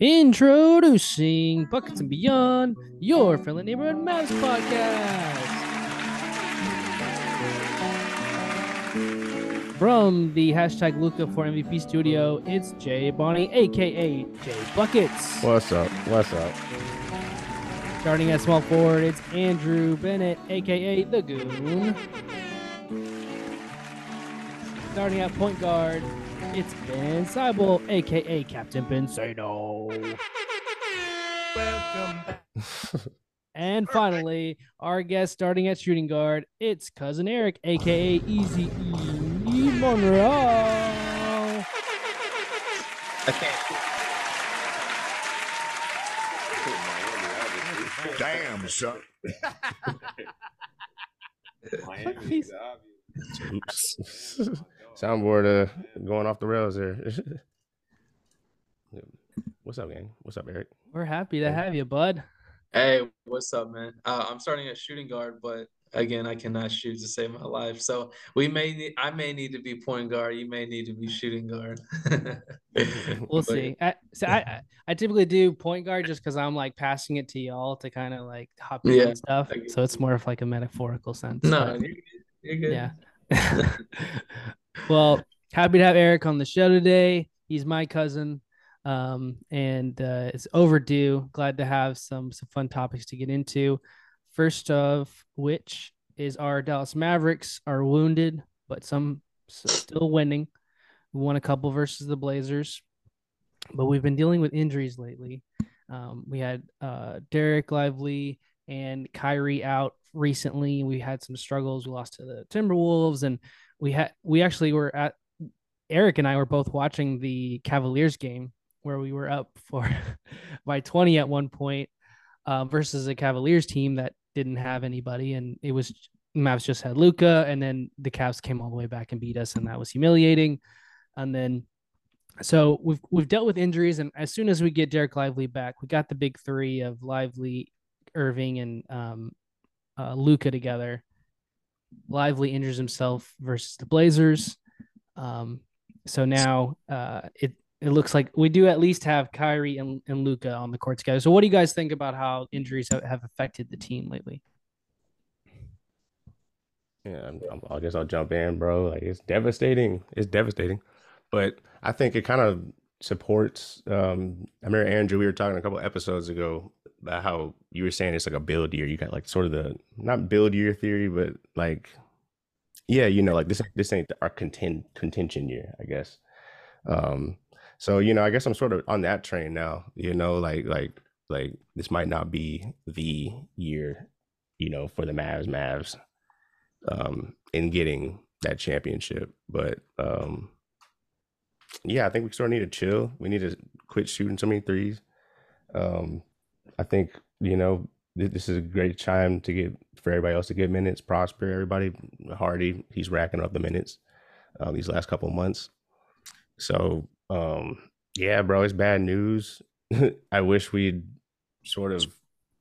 Introducing Buckets and Beyond, your friendly neighborhood Mavs podcast. From the hashtag Luka for MVP studio, it's Jay Bonnie, aka Jay Buckets. What's up? What's up? Starting at small forward, it's Andrew Bennett, aka The Goon. Starting at point guard, it's Ben Seibel, aka Captain Pensado. Welcome back. And finally, our guest starting at shooting guard, it's cousin Erik, aka Easy E Monroe. I can't. Damn, son. He's- Oops. Soundboard uh, going off the rails there. What's up, gang? What's up, Erik? We're happy to have you, bud. Hey, what's up, man? Uh, I'm starting at shooting guard, but again, I cannot shoot to save my life. So we may need, I may need to be point guard. You may need to be shooting guard. We'll But- see. I, so I, I- I typically do point guard just because I'm like passing it to y'all to kind of like hop in Yeah, and stuff. So it's more of like a metaphorical sense. No, but- you're good. You're good. Yeah. well, happy to have Erik on the show today. He's my cousin, um, and uh, it's overdue. Glad to have some some fun topics to get into. First of which is our Dallas Mavericks are wounded, but some still winning. We won a couple versus the Blazers, but we've been dealing with injuries lately. Um, we had uh, Dereck Lively and Kyrie out recently. We had some struggles. We lost to the Timberwolves, and we had we actually were at Erik and I were both watching the Cavaliers game where we were up for by 20 at one point uh, versus a Cavaliers team that didn't have anybody, and it was Mavs just had Luka, and then the Cavs came all the way back and beat us, and that was humiliating. And then so we've we've dealt with injuries, and as soon as we get Dereck Lively back, we got the big three of Lively, Irving, and um, uh, Luka together. Lively injures himself versus the Blazers. Um, so now uh, it it looks like we do at least have Kyrie and, and Luka on the court together. So what do you guys think about how injuries have, have affected the team lately? Yeah, I'm- I guess I'll jump in, bro. Like it's devastating. It's devastating, but I think it kind of supports. Um, I remember Andrew. We were talking a couple episodes ago about how you were saying it's like a build year. You got like sort of the not build year theory, but like, yeah, you know, like this this ain't our contend contention year, I guess. Um, so you know, I guess I'm sort of on that train now. You know, like like like this might not be the year, you know, for the Mavs Mavs um, in getting that championship. But um, yeah, I think we sort of need to chill. We need to quit shooting so many threes. Um, I think you know th- this is a great time to get for everybody else to get minutes. Prosper, everybody. Hardy, he's racking up the minutes uh, these last couple months. So um, yeah, bro, it's bad news. I wish we'd sort of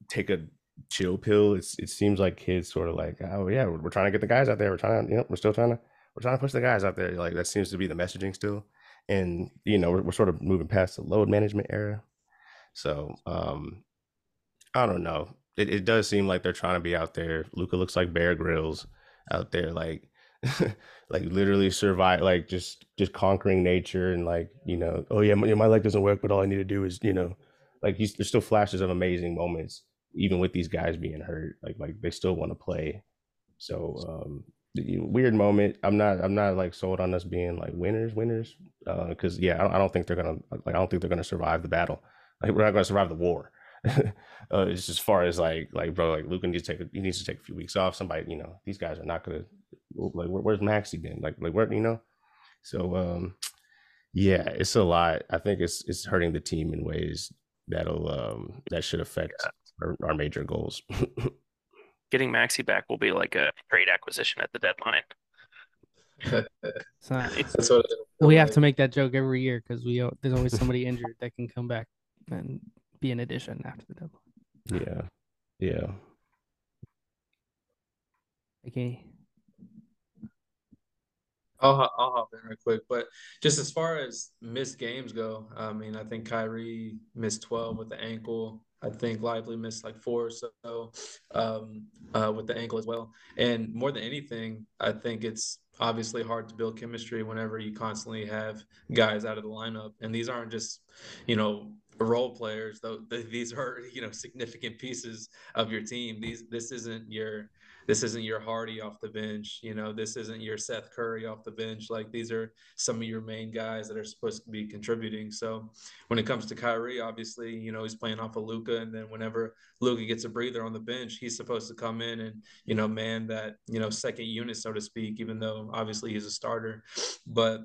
take a chill pill. It's it seems like kids sort of like, oh yeah, we're, we're trying to get the guys out there. We're trying to, you know, we're still trying to, we're trying to push the guys out there. Like that seems to be the messaging still, and you know, we're, we're sort of moving past the load management era. So um, I don't know. It it does seem like they're trying to be out there. Luka looks like Bear Grylls out there, like. like literally survive like just just conquering nature and like you know oh yeah my, my leg doesn't work but all i need to do is you know like he's, there's still flashes of amazing moments even with these guys being hurt like like they still want to play so um weird moment i'm not i'm not like sold on us being like winners winners uh because yeah I don't, I don't think they're gonna like i don't think they're gonna survive the battle like we're not gonna survive the war uh it's as far as like like bro like luke needs to take a, he needs to take a few weeks off. Somebody you know these guys are not gonna like where, where's maxi then like like where you know? So um yeah it's a lot. I think it's it's hurting the team in ways that'll um that should affect our, our major goals. Getting Maxi back will be like a trade acquisition at the deadline. It's not, That's what we have to make that joke every year because we there's always somebody injured that can come back. And be an addition after the deadline. yeah yeah Okay. I'll I'll hop in real quick, but just as far as missed games go, I mean, I think Kyrie missed 12 with the ankle. I think Lively missed like four or so um, uh, with the ankle as well. And more than anything, I think it's obviously hard to build chemistry whenever you constantly have guys out of the lineup. And these aren't just, you know, role players though these are you know significant pieces of your team these this isn't your this isn't your Hardy off the bench. You know, this isn't your Seth Curry off the bench. Like these are some of your main guys that are supposed to be contributing. So when it comes to Kyrie, obviously, you know, he's playing off of Luka And then whenever Luka gets a breather on the bench, he's supposed to come in and, you know, man that, you know, second unit, so to speak, even though obviously he's a starter. But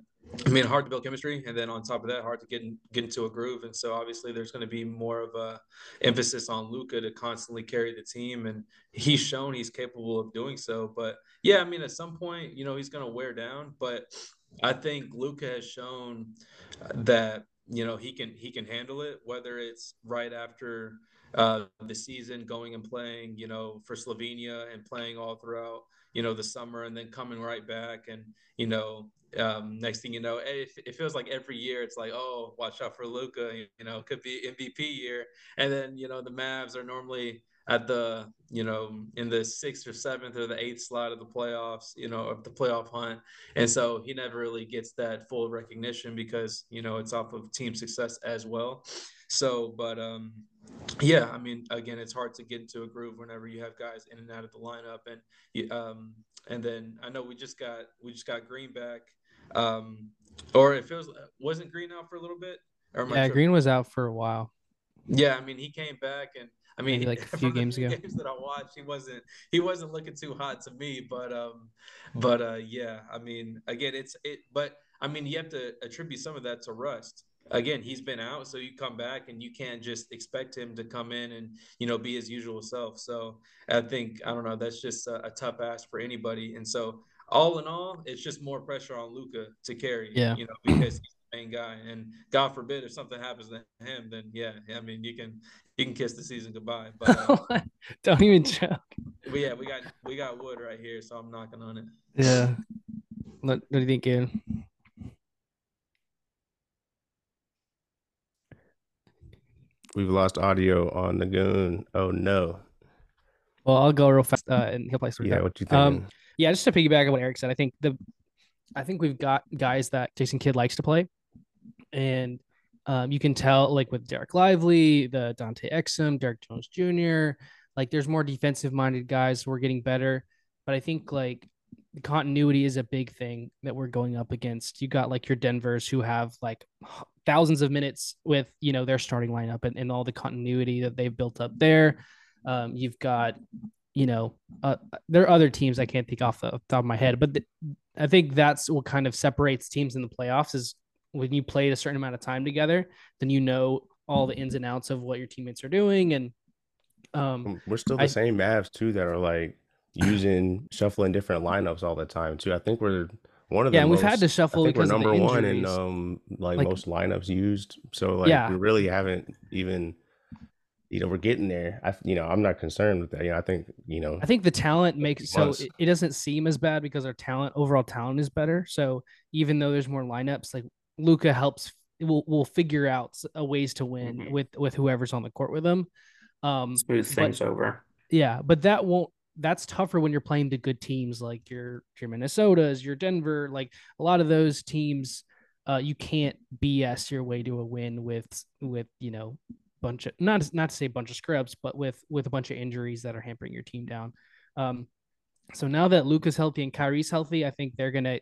I mean, hard to build chemistry, and then on top of that, hard to get in, get into a groove. And so, obviously, there's going to be more of a emphasis on Luka to constantly carry the team, and he's shown he's capable of doing so. But yeah, I mean, at some point, you know, he's going to wear down. But I think Luka has shown that you know he can he can handle it, whether it's right after uh, the season, going and playing, you know, for Slovenia and playing all throughout you know the summer and then coming right back and you know um, next thing you know, it, it, feels like every year it's like, oh, watch out for Luka. You know, could be MVP year, and then you know the Mavs are normally at the you know in the sixth or seventh or the eighth slot of the playoffs, you know, of the playoff hunt, and so he never really gets that full recognition because you know it's off of team success as well. So, but um, yeah, I mean, again, it's hard to get into a groove whenever you have guys in and out of the lineup, and um, and then I know we just got we just got Green back. Um, or it feels wasn't Green out for a little bit. yeah, Green was out for a while. Yeah, I mean he came back and I mean Maybe like a few games ago. Games that I watched, he wasn't he wasn't looking too hot to me, but um, but uh, yeah, I mean again it's it, but I mean you have to attribute some of that to rust. Again, he's been out, so you come back and you can't just expect him to come in and you know be his usual self. So I think I don't know that's just a, a tough ask for anybody, and so all in all, it's just more pressure on Luka to carry. Yeah. You know, because he's the main guy. And God forbid if something happens to him, then yeah, I mean you can you can kiss the season goodbye. But uh, don't even joke. But yeah, we got we got wood right here, so I'm knocking on it. Yeah. What, what do you think, Ian? We've lost audio on the goon. Oh no. Well, I'll go real fast, uh, and he'll play. Yeah, what do you think? Um, yeah, just to piggyback on what Erik said, I think the I think we've got guys that Jason Kidd likes to play, and um, you can tell like with Dereck Lively, the Dante Exum, Derrick Jones Jr. Like there's more defensive minded guys. we're getting better, but I think like the continuity is a big thing that we're going up against. You got like your Denver's who have like thousands of minutes with you know their starting lineup and, and all the continuity that they've built up there. Um, you've got you know, uh, there are other teams I can't think off the top of my head, but the, I think that's what kind of separates teams in the playoffs is when you played a certain amount of time together, then you know all the ins and outs of what your teammates are doing. And um, um we're still the I, same Mavs too that are like using shuffling different lineups all the time too. I think we're one of the yeah, most, we've had to shuffle because we're number one in um like, like, most lineups used. So like yeah. we really haven't even you know, we're getting there. I, you know, I'm not concerned with that. You know, I think, you know, I think the talent makes so it, it, doesn't seem as bad because our talent, overall talent, is better. So even though there's more lineups, like Luka helps, we'll we'll figure out a ways to win mm-hmm. with with whoever's on the court with them. Um, Smooth things but, over. Yeah, but that won't. That's tougher when you're playing the good teams like your your Minnesotas, your Denver, like a lot of those teams. Uh, you can't BS your way to a win with with you know bunch of not not to say bunch of scrubs, but with with a bunch of injuries that are hampering your team down. Um, so now that Luka's healthy and Kyrie's healthy, I think they're gonna.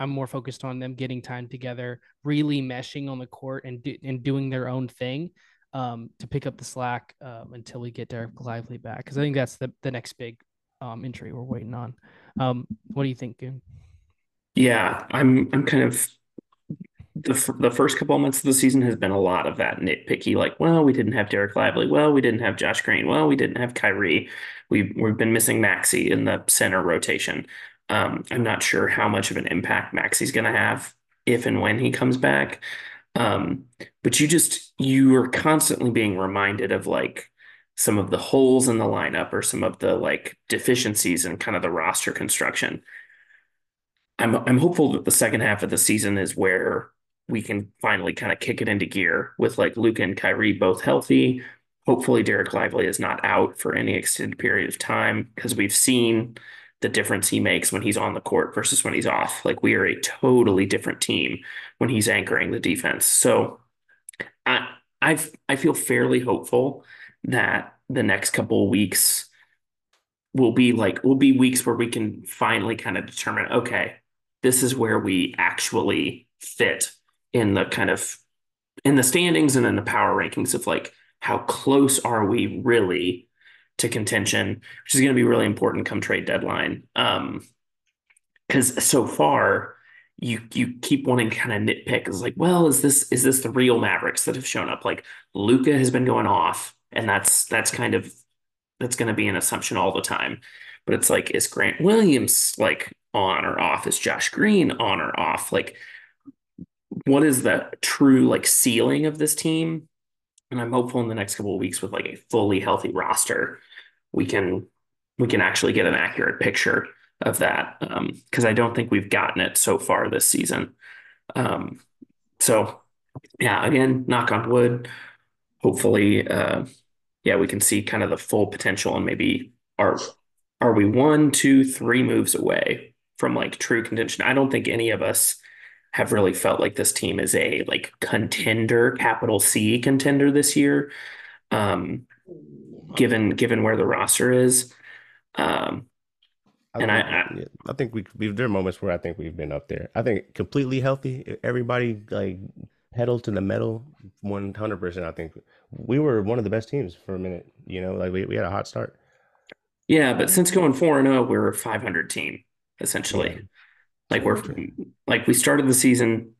I'm more focused on them getting time together, really meshing on the court and do, and doing their own thing um, to pick up the slack um, until we get Dereck Lively back. Because I think that's the the next big um, injury we're waiting on. Um, what do you think, Goon? Yeah, I'm I'm kind of the, the first couple months of the season has been a lot of that nitpicky, like, well, we didn't have Dereck Lively. Well, we didn't have Josh Green. Well, we didn't have Kyrie. We've, we've been missing Maxi in the center rotation. Um, I'm not sure how much of an impact Maxi's going to have if and when he comes back. Um, but you just, you are constantly being reminded of like some of the holes in the lineup or some of the like deficiencies in kind of the roster construction I'm I'm hopeful that the second half of the season is where we can finally kind of kick it into gear with like Luka and Kyrie both healthy. Hopefully, Dereck Lively is not out for any extended period of time because we've seen the difference he makes when he's on the court versus when he's off. Like we are a totally different team when he's anchoring the defense. So I I I feel fairly hopeful that the next couple weeks will be like will be weeks where we can finally kind of determine okay, this is where we actually fit in the kind of in the standings and in the power rankings of like how close are we really to contention, which is going to be really important come trade deadline. Um, because so far you you keep wanting kind of nitpick is like, well, is this is this the real Mavericks that have shown up? Like Luka has been going off, and that's that's kind of that's going to be an assumption all the time. But it's like, is Grant Williams like on or off? Is Josh Green on or off? Like, what is the true like ceiling of this team? And I'm hopeful in the next couple of weeks with like a fully healthy roster, we can we can actually get an accurate picture of that because um, I don't think we've gotten it so far this season. Um, so yeah, again, knock on wood. Hopefully, uh, yeah, we can see kind of the full potential and maybe are are we one, two, three moves away from like true contention? I don't think any of us have really felt like this team is a like contender, capital C contender this year. Um, given given where the roster is. Um, I and think, I, I, I think we, we've, there are moments where I think we've been up there. I think completely healthy, everybody like pedal to the metal, one hundred percent. I think we were one of the best teams for a minute. You know, like we, we had a hot start. Yeah, but since going four and zero, we're a five hundred team essentially. Yeah. Like we're like we started the season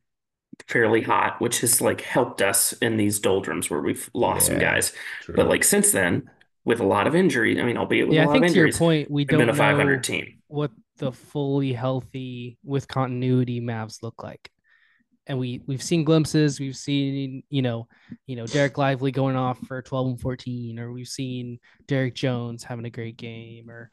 fairly hot, which has like helped us in these doldrums where we've lost yeah, some guys. True. But like since then, with a lot of injuries, I mean, albeit with yeah, a lot I think of injuries, to your point, we don't been a 500 team. What the fully healthy with continuity Mavs look like. And we we've seen glimpses. We've seen you know, you know Dereck Lively going off for twelve and fourteen, or we've seen Derrick Jones having a great game, or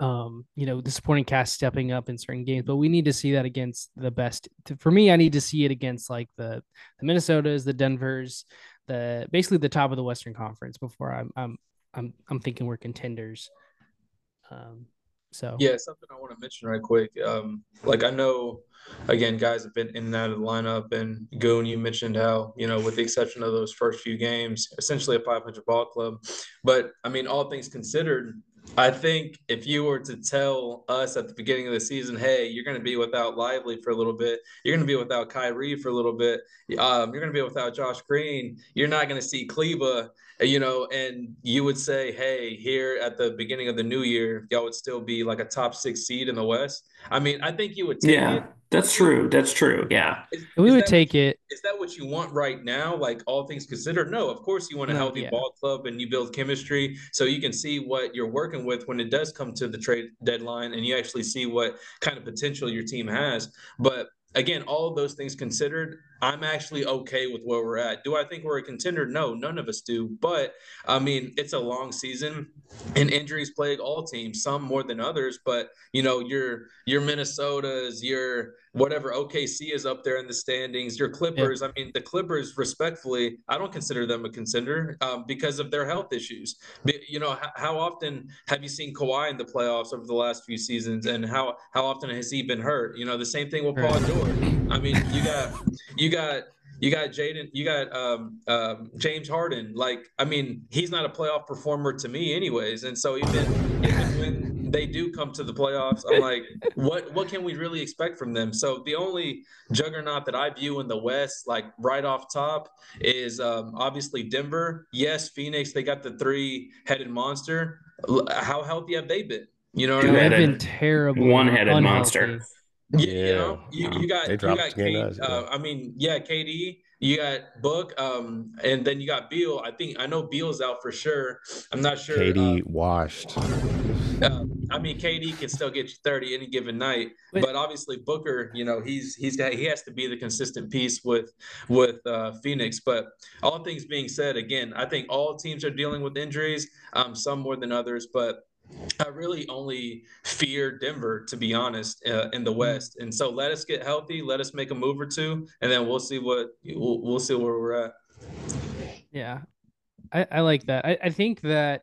um, you know, the supporting cast stepping up in certain games, but we need to see that against the best. For me, I need to see it against like the the Minnesotas, the Denvers, the basically the top of the Western Conference before I'm I'm I'm I'm thinking we're contenders. Um, so yeah, something I want to mention right quick. Um, like I know, again, guys have been in and out of the lineup, and Goon, you mentioned how you know, with the exception of those first few games, essentially a 500 ball club. But I mean, all things considered, I think if you were to tell us at the beginning of the season, hey, you're going to be without Lively for a little bit, you're going to be without Kyrie for a little bit, um, you're going to be without Josh Green, you're not going to see Kleber, you know, and you would say, hey, here at the beginning of the new year, y'all would still be like a top six seed in the West. I mean, I think you would take yeah. it that's true. That's true. Yeah. Is, we is would take it. Is that what you want right now? Like all things considered? No, of course you want a no, healthy yeah. ball club and you build chemistry so you can see what you're working with when it does come to the trade deadline and you actually see what kind of potential your team has. But again, all of those things considered, I'm actually okay with where we're at. Do I think we're a contender? No, none of us do. But I mean, it's a long season and injuries plague all teams, some more than others. But you know, your your Minnesota's, your whatever OKC is up there in the standings, your Clippers. Yeah. I mean, the Clippers, respectfully, I don't consider them a contender um, because of their health issues. You know, how, how often have you seen Kawhi in the playoffs over the last few seasons, and how how often has he been hurt? You know, the same thing with Paul George. I mean, you got you got you got Jaden, you got um, um, James Harden. Like, I mean, he's not a playoff performer to me, anyways. And so even, even when they do come to the playoffs, I'm like, what what can we really expect from them? So the only juggernaut that I view in the West, like right off top, is um, obviously Denver. Yes, Phoenix. They got the three headed monster. How healthy have they been? You know, they've been terrible. One headed monster. Yeah, you know, you, you got you got Kate, uh, I mean, yeah, KD, you got Book, um, and then you got Beal. I think I know Beal's out for sure. I'm not sure. KD uh, washed. Uh, I mean, KD can still get you 30 any given night, but obviously Booker, you know, he's he's got he has to be the consistent piece with with uh, Phoenix. But all things being said, again, I think all teams are dealing with injuries, um, some more than others, but I really only fear Denver, to be honest, uh, in the Mm-hmm. West. And so let us get healthy. Let us make a move or two, and then we'll see what we'll, we'll see where we're at. Yeah, I, I like that. I, I think that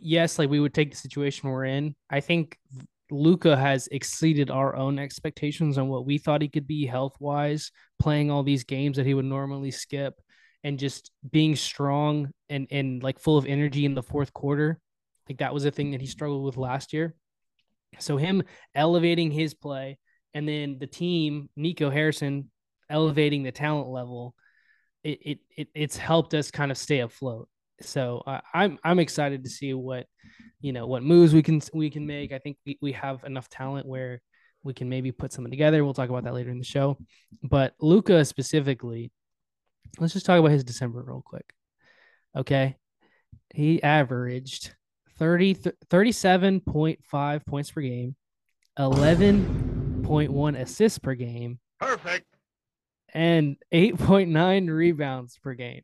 yes, like we would take the situation we're in. I think Luca has exceeded our own expectations on what we thought he could be health wise, playing all these games that he would normally skip, and just being strong and and like full of energy in the fourth quarter. Like that was a thing that he struggled with last year. So him elevating his play, and then the team, Nico Harrison, elevating the talent level it, it, it it's helped us kind of stay afloat. So uh, I'm I'm excited to see what you know what moves we can we can make. I think we, we have enough talent where we can maybe put something together. We'll talk about that later in the show. But Luka specifically, let's just talk about his December real quick. Okay. He averaged 30 37.5 points per game, 11.1 assists per game, Perfect. and 8.9 rebounds per game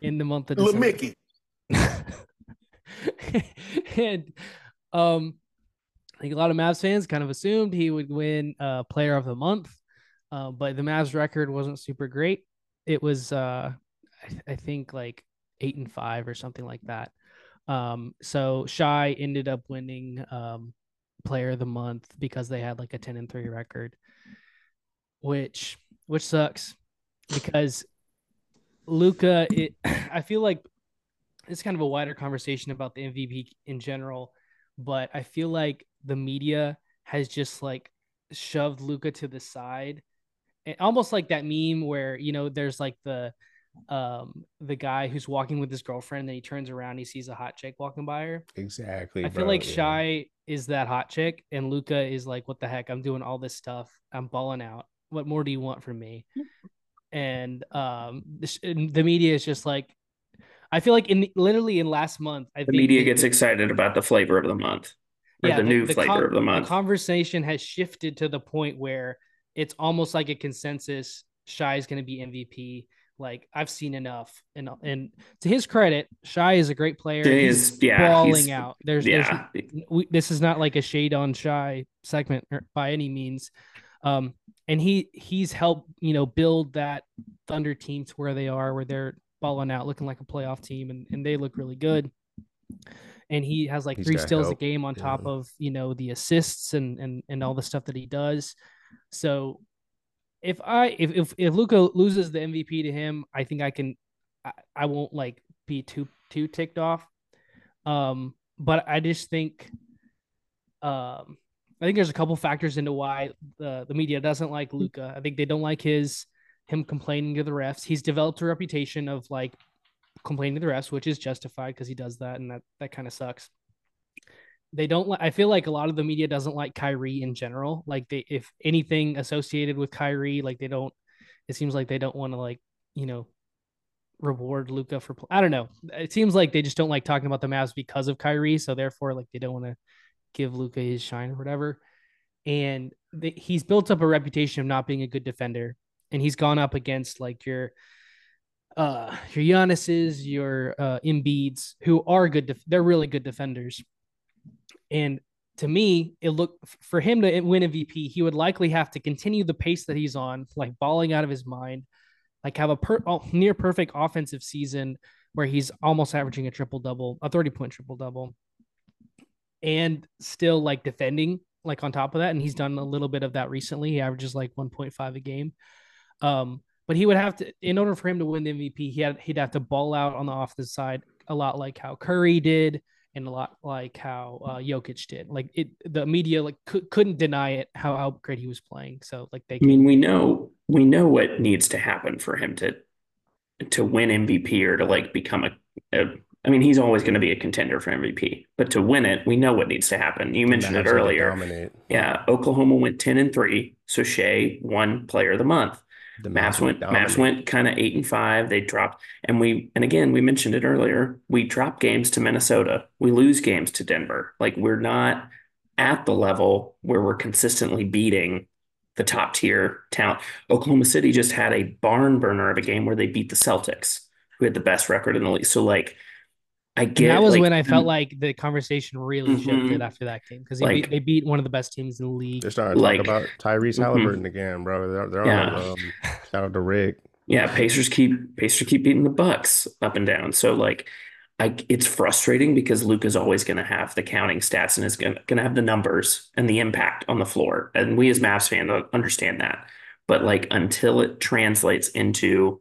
in the month of December. Mickey. and um, I think a lot of Mavs fans kind of assumed he would win uh, Player of the Month, uh, but the Mavs record wasn't super great. It was, uh, I, I think, like eight and five or something like that. Um, so Shai ended up winning um, Player of the Month because they had like a ten and three record, which which sucks because Luka. It I feel like it's kind of a wider conversation about the MVP in general, but I feel like the media has just like shoved Luka to the side, and almost like that meme where you know there's like the um the guy who's walking with his girlfriend, and he turns around, he sees a hot chick walking by her. Exactly. I feel bro, like yeah. Shai is that hot chick, and Luka is like, "What the heck? I'm doing all this stuff. I'm balling out. What more do you want from me?" And um, this, and the media is just like, I feel like in literally in last month, I The think media gets the- excited about the flavor of the month or the, new flavor con- of the month. The conversation has shifted to the point where it's almost like a consensus. Shai is going to be MVP. Like I've seen enough, and and to his credit, Shai is a great player. He's is- yeah, balling he's- out. There's, yeah, there's we, this is not like a shade on Shai segment by any means. Um, and he he's helped you know build that Thunder team to where they are, where they're balling out, looking like a playoff team, and, and they look really good. And he has like He's three steals a game on top yeah. of you know the assists and and and all the stuff that he does. So if I if if, if Luka loses the MVP to him, I think I can I, I won't like be too too ticked off. Um, but I just think um I think there's a couple factors into why the the media doesn't like Luka. I think they don't like his him complaining to the refs. He's developed a reputation of like complaining to the refs, which is justified because he does that, and that that kind of sucks. They don't. I feel like a lot of the media doesn't like Kyrie in general. Like they, if anything associated with Kyrie, like they don't. It seems like they don't want to like you know reward Luka for. I don't know. It seems like they just don't like talking about the Mavs because of Kyrie, so therefore like they don't want to give Luka his shine or whatever. And he's built up a reputation of not being a good defender, and he's gone up against like your uh your Giannis's, your uh Embiids, who are good. Def- they're really good defenders. And to me, it looked for him to win MVP, he would likely have to continue the pace that he's on, like balling out of his mind, like have a per- oh, near perfect offensive season where he's almost averaging a triple double, a 30 point triple double, and still like defending like on top of that. And he's done a little bit of that recently. He averages like 1.5 a game. Um, but he would have to, in order for him to win the MVP, he had he'd have to ball out on the offensive side a lot like how Curry did, and a lot like how uh, Jokic did. Like it, the media like could, couldn't deny it how, how great he was playing. So like they, I mean, we know we know what needs to happen for him to to win MVP or to like become a. a I mean, he's always going to be a contender for MVP, but to win it, we know what needs to happen. You mentioned it earlier. Yeah, Oklahoma went ten and three, so Shai won Player of the Month. The Mavs went Mavs dominate. went kind of eight and five. They dropped, and we and again we mentioned it earlier. We drop games to Minnesota. We lose games to Denver. Like we're not at the level where we're consistently beating the top tier talent. Oklahoma City just had a barn burner of a game where they beat the Celtics, who had the best record in the league. So like I get that was like, when I felt like the conversation really Mhm. shifted after that game because Like- they beat one of the best teams in the league. They're starting to Like- talk about Tyrese Mhm. Halliburton again, bro. They're, they're Yeah. on. Um, shout out to Rick. Yeah, Pacers keep Pacers keep beating the Bucks up and down. So like I it's frustrating because Luke is always going to have the counting stats and is going to have the numbers and the impact on the floor. And we as Mavs fans understand that. But like until it translates into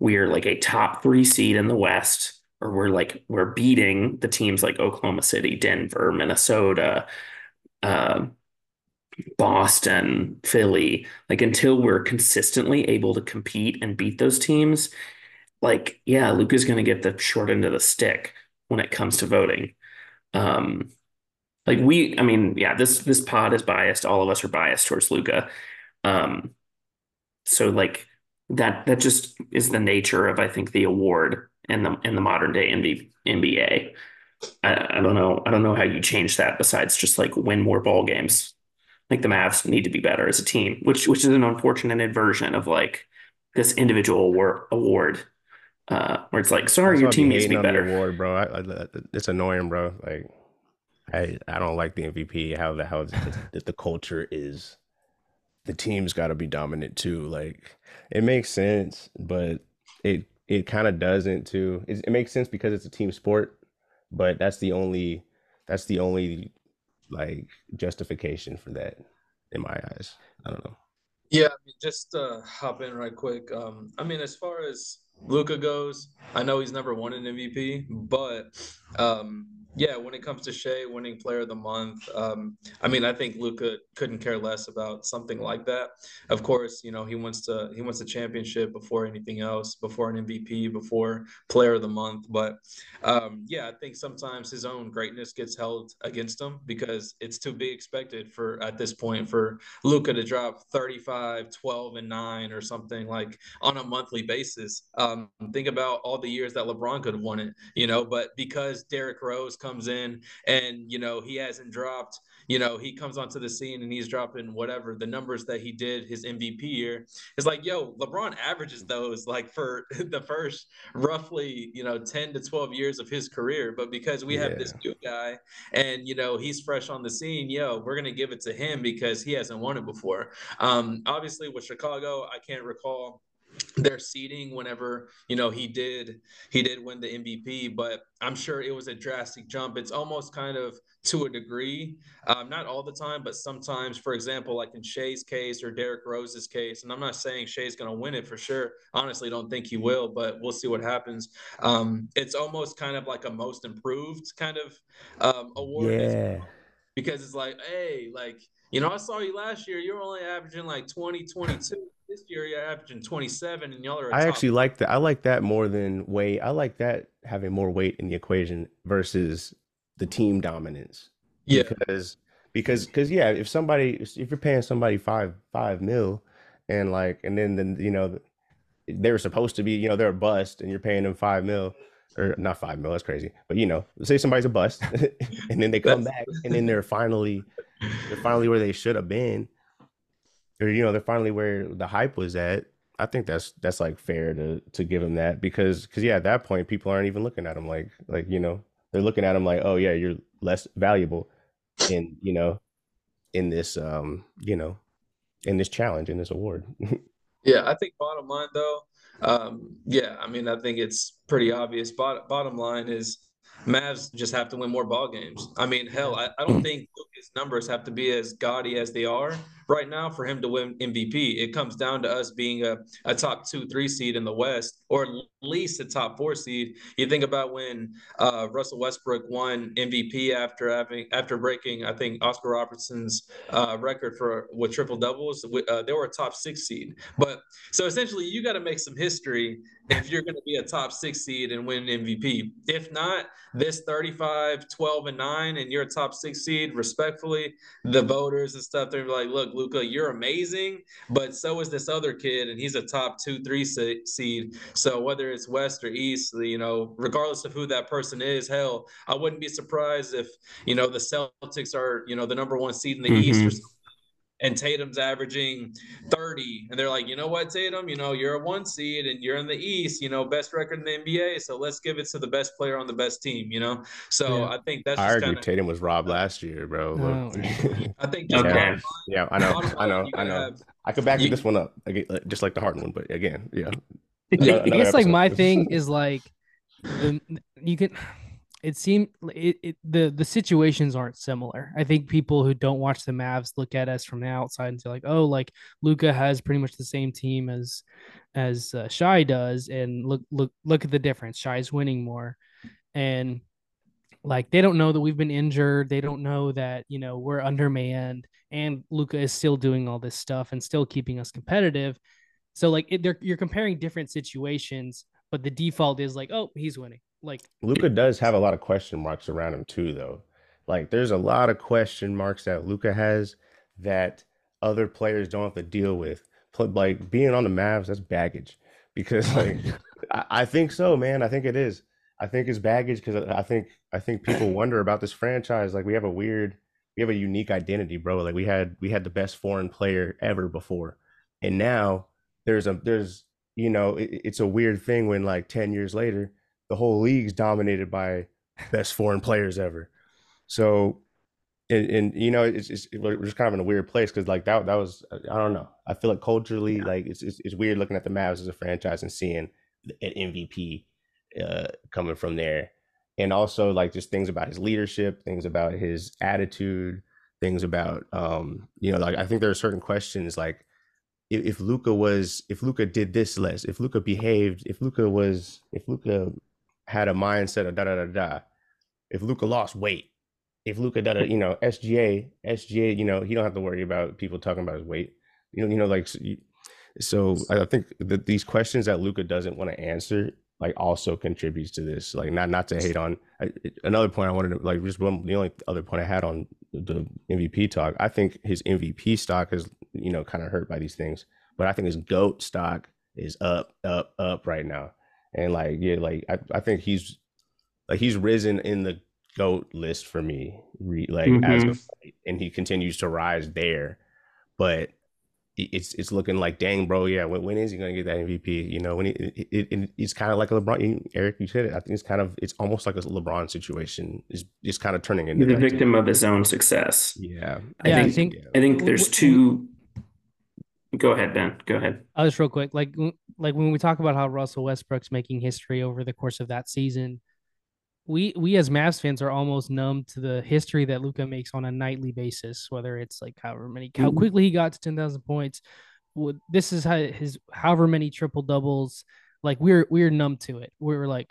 we're like a top 3 seed in the West or we're like we're beating the teams like Oklahoma City, Denver, Minnesota, um Boston, Philly, like until we're consistently able to compete and beat those teams, like, yeah, Luka's going to get the short end of the stick when it comes to voting. Um, like we, I mean, yeah, this this pod is biased. All of us are biased towards Luka. Um, so like that that just is the nature of I think the award in the in the modern day NBA. NBA. I, I don't know. I don't know how you change that besides just like win more ball games. Like the Mavs need to be better as a team, which which is an unfortunate inversion of like this individual award award, uh, where it's like, sorry, your I team needs to be hating on the better. award, bro. I, I, it's annoying, bro. Like, I I don't like the MVP. How the how the, the culture is. The team's got to be dominant too. Like, it makes sense, but it it kind of doesn't too. It, it makes sense because it's a team sport, but that's the only that's the only like justification for that in my eyes. I don't know. Yeah, I mean, just uh, hop in right quick. Um, I mean, as far as Luka goes, I know he's never won an MVP, but um, yeah, when it comes to Shai winning Player of the Month, um, I mean, I think Luka couldn't care less about something like that. Of course, you know he wants to he wants a championship before anything else, before an MVP, before Player of the Month. But um, yeah, I think sometimes his own greatness gets held against him because it's to be expected for at this point for Luka to drop 35, 12, and 9 or something like on a monthly basis. Um, think about all the years that LeBron could have won it, you know, but because Derrick Rose comes in and, you know, he hasn't dropped, you know, he comes onto the scene and he's dropping whatever the numbers that he did his MVP year. It's like, yo, LeBron averages those like for the first roughly, you know, 10 to 12 years of his career. But because we have this new guy and, you know, he's fresh on the scene, yo, we're going to give it to him because he hasn't won it before. Um, obviously, with Chicago, I can't recall their seating whenever you know he did he did win the MVP, but I'm sure it was a drastic jump. It's almost kind of to a degree, um, not all the time, but sometimes. For example, like in Shai's case or Derrick Rose's case, and I'm not saying Shai's going to win it for sure. Honestly, don't think he will, but we'll see what happens. Um, it's almost kind of like a most improved kind of um, award. Yeah. Because it's like, hey, like you know, I saw you last year. You're only averaging like 20, 22. This year, you're averaging 27, and y'all are. I actually like that. I like that more than weight. I like that having more weight in the equation versus the team dominance. Yeah. Because because because yeah, if somebody if you're paying somebody five five mil, and like and then then you know they're supposed to be you know they're a bust and you're paying them five mil or not five mil that's crazy but you know say somebody's a bust and then they come back and then they're finally they're finally where they should have been you know they're finally where the hype was at i think that's that's like fair to to give them that because because yeah at that point people aren't even looking at them like like you know they're looking at them like oh yeah you're less valuable in you know in this um you know in this challenge in this award. Yeah i think bottom line though um yeah i mean i think it's pretty obvious. Bottom, bottom line is Mavs just have to win more ball games. I mean, hell, I, I don't think his numbers have to be as gaudy as they are right now for him to win MVP. It comes down to us being a, a top two, three seed in the West, or at least a top four seed. You think about when uh, Russell Westbrook won MVP after having after breaking, I think Oscar Robertson's uh, record for with triple doubles. Uh, they were a top six seed, but so essentially, you got to make some history if you're going to be a top six seed and win MVP. If not, this 35, 12, and 9, and you're a top six seed, respectfully, the voters and stuff, they're like, look, Luka, you're amazing, but so is this other kid, and he's a top two, three seed. So whether it's West or East, you know, regardless of who that person is, hell, I wouldn't be surprised if, you know, the Celtics are, you know, the number one seed in the mm-hmm. East or something and Tatum's averaging 30. And they're like, you know what, Tatum, you know, you're a one seed and you're in the East, you know, best record in the NBA. So let's give it to the best player on the best team, you know? So yeah. I think that's I agree. Kinda, Tatum was robbed last year, bro. No. I think okay. yeah, I know. I know. I know. Have, I could back you, this one up, just like the Harden one, but again, yeah. I guess like my thing is like the, you can it seemed it, it, the the situations aren't similar. I think people who don't watch the Mavs look at us from the outside and say like, oh, like Luka has pretty much the same team as as uh, Shai does, and look look look at the difference. Shai's winning more, and like they don't know that we've been injured. They don't know that you know we're undermanned, and Luka is still doing all this stuff and still keeping us competitive. So like it, they're you're comparing different situations, but the default is like, oh, he's winning like Luka does have a lot of question marks around him too, though. Like there's a lot of question marks that Luka has that other players don't have to deal with. Like being on the Mavs, that's baggage. Because like I, I think so, man. I think it is. I think it's baggage because I think I think people wonder about this franchise. Like we have a weird, we have a unique identity, bro. Like we had we had the best foreign player ever before, and now there's a there's you know it, it's a weird thing when like ten years later the whole league's dominated by best foreign players ever. So, and, and you know, it's, it's we're just kind of in a weird place because like that that was I don't know. I feel like culturally, yeah. like it's, it's, it's weird looking at the Mavs as a franchise and seeing an MVP uh, coming from there, and also like just things about his leadership, things about his attitude, things about um you know like I think there are certain questions like if, if Luka was if Luka did this less, if Luka behaved, if Luka was if Luka had a mindset of da da da da. If Luka lost weight, if Luka da da, you know, SGA, SGA, you know, he don't have to worry about people talking about his weight. You know, you know, like so. I think that these questions that Luka doesn't want to answer, like, also contributes to this. Like, not not to hate on I, another point. I wanted to like just one. The only other point I had on the MVP talk. I think his MVP stock is you know kind of hurt by these things, but I think his goat stock is up, up, up right now and like yeah, like I, I think he's like he's risen in the goat list for me, re, like mm-hmm. as a and he continues to rise there. But it's it's looking like dang, bro. Yeah, when, when is he gonna get that MVP? You know, when he, it, it, it's kind of like a LeBron. Erik, you said it. I think it's kind of it's almost like a LeBron situation. Is it's kind of turning into the victim too. of his own success. Yeah, I yeah, think, I think I think there's two Go ahead, Ben. Go ahead. I'll just real quick, like like when we talk about how Russell Westbrook's making history over the course of that season, we we as Mavs fans are almost numb to the history that Luka makes on a nightly basis. Whether it's like however many, how mm-hmm. quickly he got to ten thousand points. This is how his however many triple doubles. Like we're we're numb to it. We're like,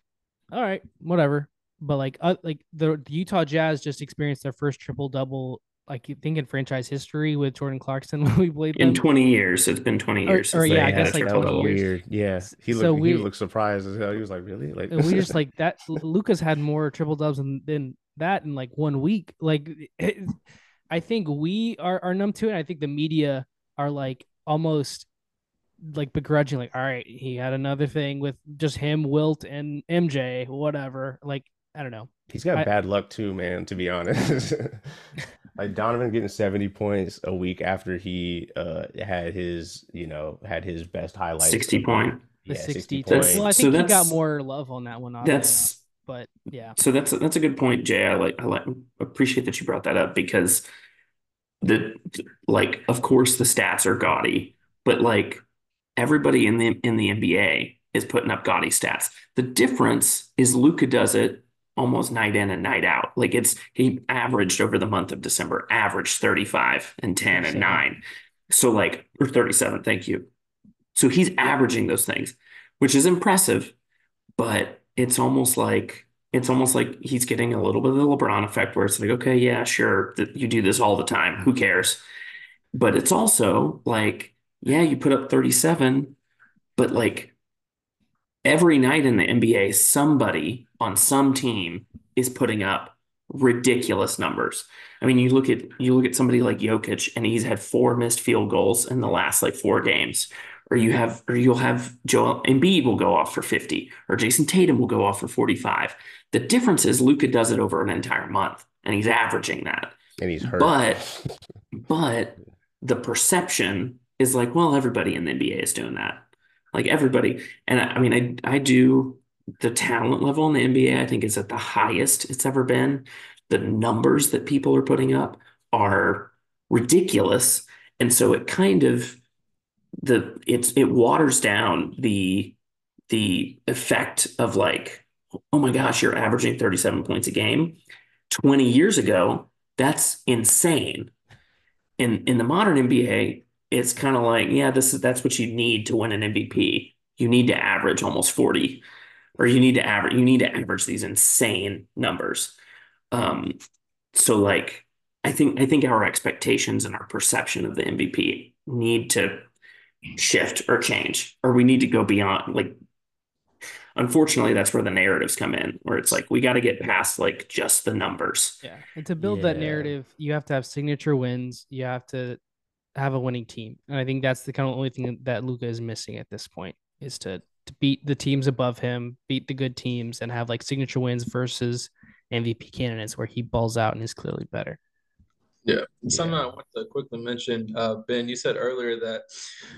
all right, whatever. But like uh, like the, the Utah Jazz just experienced their first triple double like you think in franchise history with Jordan Clarkson when we played them. in 20 years. It's been 20 years. Or, or yeah, I guess like 20 years. Weird. Yeah. He looked, so we, he looked surprised as hell. He was like, really? Like we just like that. Luka's had more triple dubs than, than that in like one week. Like it, I think we are, are numb to it. I think the media are like almost like begrudging, like, all right, he had another thing with just him, Wilt, and MJ, whatever. Like, I don't know. He's got I, bad luck too, man, to be honest. like Donovan getting 70 points a week after he uh had his, you know, had his best highlight. 60 point. Yeah, 60, 60 points. Well, I think so he got more love on that one. That's but yeah. So that's that's a good point, Jay. I like I like appreciate that you brought that up because the like of course the stats are gaudy, but like everybody in the in the NBA is putting up gaudy stats. The difference is Luka does it almost night in and night out. Like it's he averaged over the month of December, averaged 35 and 10 and 9. So like or 37, thank you. So he's averaging those things, which is impressive, but it's almost like it's almost like he's getting a little bit of the LeBron effect where it's like, okay, yeah, sure, that you do this all the time. Who mm-hmm. cares? But it's also like, yeah, you put up 37, but like every night in the NBA, somebody on some team is putting up ridiculous numbers. I mean, you look at you look at somebody like Jokic, and he's had four missed field goals in the last like four games. Or you have, or you'll have Joel Embiid will go off for 50, or Jayson Tatum will go off for 45. The difference is Luka does it over an entire month, and he's averaging that. And he's hurt. But, but the perception is like, well, everybody in the NBA is doing that. Like everybody. And I, I mean, I I do the talent level in the NBA, I think is at the highest it's ever been. The numbers that people are putting up are ridiculous. And so it kind of the it's it waters down the the effect of like, oh my gosh, you're averaging 37 points a game. 20 years ago, that's insane. In in the modern NBA, it's kind of like, yeah, this is that's what you need to win an MVP. You need to average almost 40, or you need to average you need to average these insane numbers. Um, so like I think I think our expectations and our perception of the MVP need to shift or change, or we need to go beyond like unfortunately that's where the narratives come in where it's like we got to get past like just the numbers yeah and to build yeah. that narrative you have to have signature wins you have to have a winning team and i think that's the kind of only thing that Luka is missing at this point is to to beat the teams above him beat the good teams and have like signature wins versus mvp candidates where he balls out and is clearly better yeah. Something I want to quickly mention, uh, Ben, you said earlier that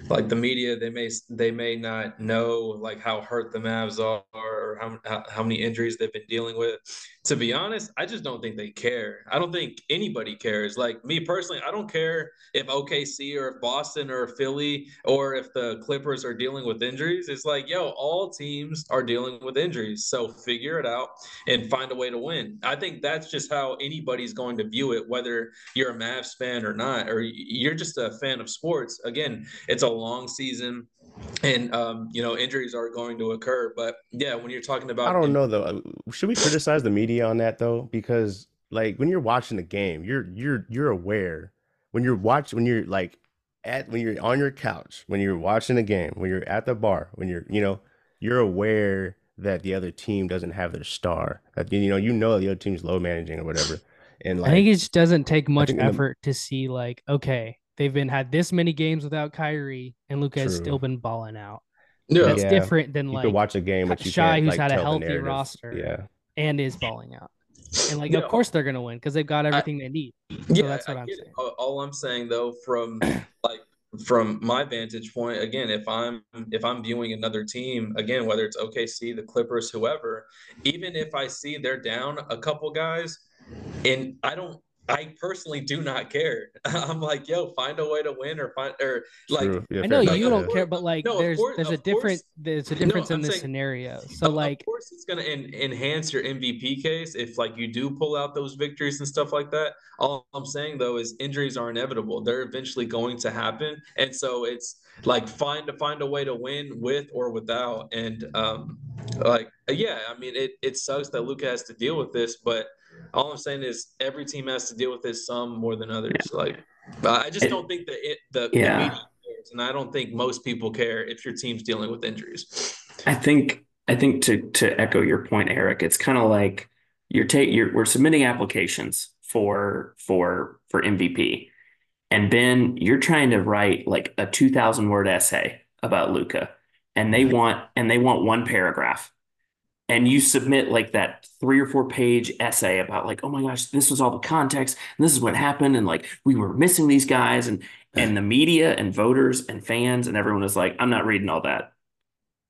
like the media, they may they may not know like how hurt the Mavs are or how how many injuries they've been dealing with. To be honest, I just don't think they care. I don't think anybody cares. Like me personally, I don't care if OKC or if Boston or Philly or if the Clippers are dealing with injuries. It's like, yo, all teams are dealing with injuries. So figure it out and find a way to win. I think that's just how anybody's going to view it, whether you're a Mavs fan or not, or you're just a fan of sports. Again, it's a long season and um, you know injuries are going to occur but yeah when you're talking about i don't know though. Should we criticize the media on that though? Because like when you're watching the game you're you're you're aware. When you're watching when you're like at when you're on your couch when you're watching the game when you're at the bar when you're you know you're aware that the other team doesn't have their star. That you know you know the other team's low managing or whatever. And like, I think it just doesn't take much effort the, to see like, okay, they've been had this many games without Kyrie, and Luka has still been balling out. Yeah. That's yeah. different than you like watch a game, but you Shai, who's like, had a healthy roster, yeah, and is balling out. And like, of course, they're gonna win because they've got everything I, they need. So yeah, that's what I am saying. All, all I'm saying though, from like from my vantage point again if i'm if i'm viewing another team again whether it's okc the clippers whoever even if i see they're down a couple guys and I don't I personally do not care. I'm like, yo, find a way to win or find or like. Yeah, I know you don't care, but like, no, there's course, there's a different course, there's a difference no, in this saying, scenario. So of, like, of course, it's gonna en- enhance your MVP case if like you do pull out those victories and stuff like that. All I'm saying though is injuries are inevitable. They're eventually going to happen, and so it's like find to find a way to win with or without. And um, like, yeah, I mean, it it sucks that Luka has to deal with this, but all I'm saying is every team has to deal with this some more than others. Like, I just don't think that it the, yeah. the media cares, and I don't think most people care if your team's dealing with injuries. I think I think to to echo your point, Erik, it's kind of like you're take you're we're submitting applications for for for MVP, and Ben, you're trying to write like a two thousand word essay about Luka and they want and they want one paragraph and you submit like that three or four page essay about like oh my gosh this was all the context and this is what happened and like we were missing these guys and and the media and voters and fans and everyone was like i'm not reading all that.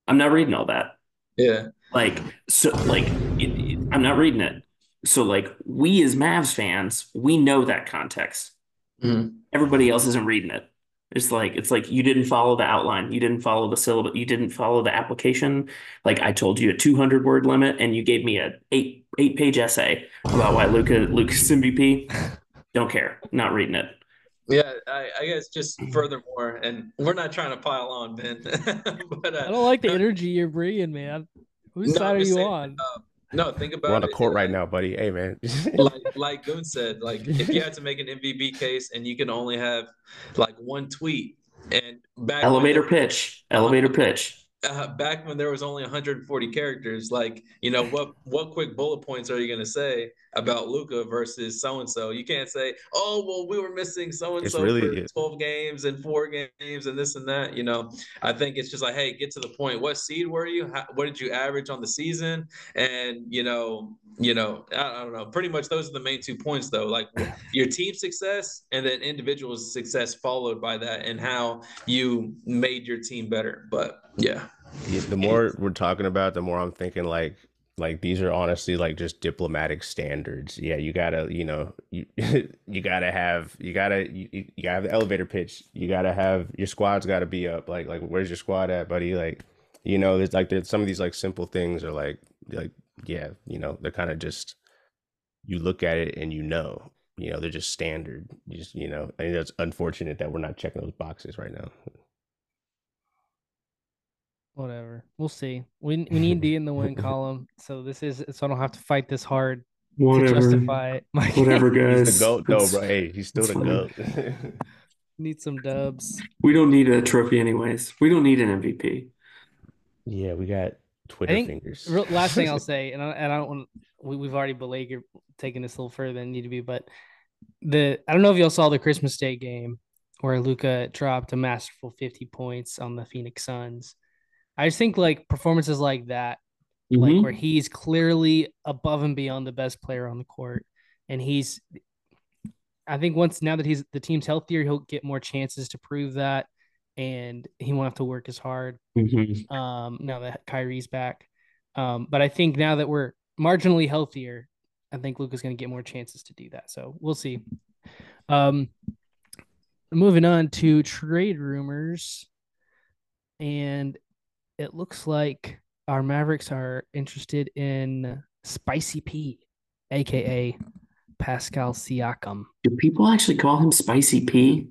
I'm not reading all that. Yeah. Like so like it, it, i'm not reading it. So like we as mavs fans we know that context. Mm-hmm. everybody else isn't reading it it's like it's like you didn't follow the outline, you didn't follow the syllabus, you didn't follow the application. Like I told you a 200 word limit, and you gave me a eight eight page essay about why Luka Luka's MVP. Don't care, not reading it. Yeah, I, I, guess just furthermore, and we're not trying to pile on, Ben. but uh, I don't like the energy you're bringing, man. Whose no, side are you saying, on? Uh, no, think about We're on the court it, right now, buddy. Hey, man. like like Goon said, like if you had to make an MVP case and you can only have like one tweet and back elevator pitch, elevator pitch. uh, back when there was only 140 characters, like you know what what quick bullet points are you going to say about Luka versus so and so? You can't say, oh well, we were missing so and so for 12 games and four games and this and that. You know, I think it's just like, hey, get to the point. What seed were you? How, what did you average on the season? And you know, you know, I, I don't know. Pretty much those are the main two points, though. Like your team success and then individual success followed by that, and how you made your team better. But yeah the more we're talking about, the more I'm thinking like like these are honestly like just diplomatic standards. Yeah, you gotta you know you you gotta have you gotta you, you gotta have the elevator pitch. You gotta have your squad's got to be up. Like like where's your squad at, buddy? Like you know there's like there's some of these like simple things are like like yeah you know they're kind of just you look at it and you know you know they're just standard. You just you know I think that's unfortunate that we're not checking those boxes right now whatever. We'll see. We we need D in the win column, so this is so I don't have to fight this hard whatever. to justify it. My whatever, guys. He's the goat, though, bro. Hey, he's still the fine. goat. need some dubs. We don't need a trophy, anyways. We don't need an MVP. Yeah, we got Twitter think, fingers. last thing I'll say, and I, and I don't want we, we've already belabored taking this a little further than need to be, but the I don't know if y'all saw the Christmas Day game where Luka dropped a masterful 50 points on the Phoenix Suns. I just think like performances like that, mm-hmm. like where he's clearly above and beyond the best player on the court, and he's, I think once now that he's the team's healthier, he'll get more chances to prove that, and he won't have to work as hard. Mm-hmm. Um, now that Kyrie's back, um, but I think now that we're marginally healthier, I think Luka's going to get more chances to do that. So we'll see. Um, moving on to trade rumors, and it looks like our Mavericks are interested in Spicy P, aka Pascal Siakam. Do people actually call him Spicy P?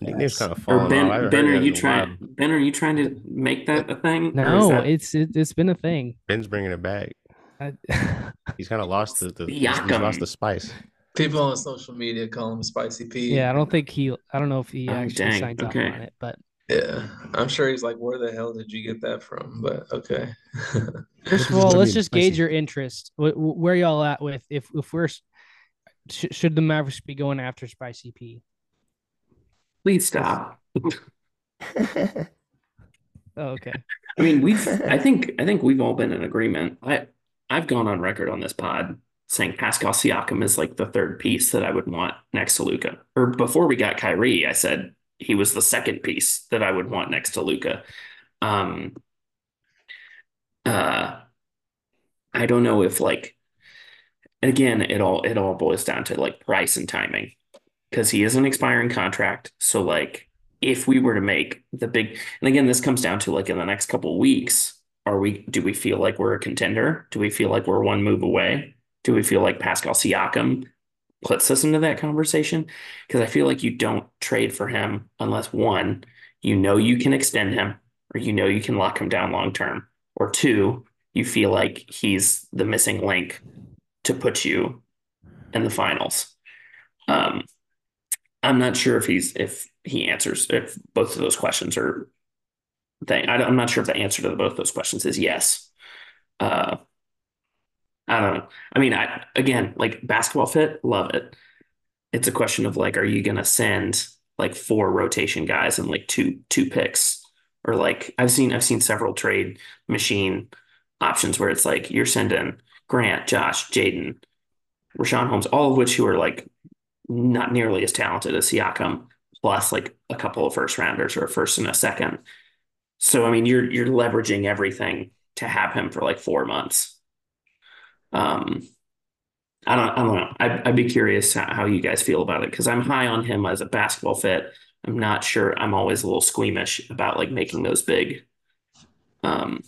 Nickname's kind of or Ben, off. Ben, are you trying? Ben, are you trying to make that a thing? No, that... it's it, has been a thing. Ben's bringing it back. I... he's kind of lost the, the he's lost the spice. People on social media call him Spicy P. Yeah, I don't think he. I don't know if he oh, actually dang. signs okay. off on it, but yeah, I'm sure he's like, "Where the hell did you get that from?" But okay. First of all, let's just gauge your interest. Where y'all at with if if we're should the Mavericks be going after Spicy P? Please stop. oh, okay. I mean, we've. I think. I think we've all been in agreement. I. I've gone on record on this pod saying Pascal Siakam is like the third piece that I would want next to Luka. Or before we got Kyrie, I said he was the second piece that I would want next to Luka. Um, uh, I don't know if like again it all it all boils down to like price and timing because he is an expiring contract. So like if we were to make the big and again this comes down to like in the next couple weeks are we do we feel like we're a contender? Do we feel like we're one move away? Do we feel like Pascal Siakam puts us into that conversation because I feel like you don't trade for him unless one, you know you can extend him or you know you can lock him down long term, or two, you feel like he's the missing link to put you in the finals. Um, I'm not sure if he's if he answers if both of those questions are thing. I am not sure if the answer to both those questions is yes. Uh, I don't know. I mean, I again, like basketball fit, love it. It's a question of like, are you gonna send like four rotation guys and like two two picks, or like I've seen I've seen several trade machine options where it's like you're sending Grant, Josh, Jaden, Richaun Holmes, all of which who are like not nearly as talented as Siakam, plus like a couple of first rounders or a first and a second. So I mean, you're you're leveraging everything to have him for like four months. Um, I don't, I don't know. I'd, I'd be curious how you guys feel about it because I'm high on him as a basketball fit. I'm not sure. I'm always a little squeamish about like making those big, um,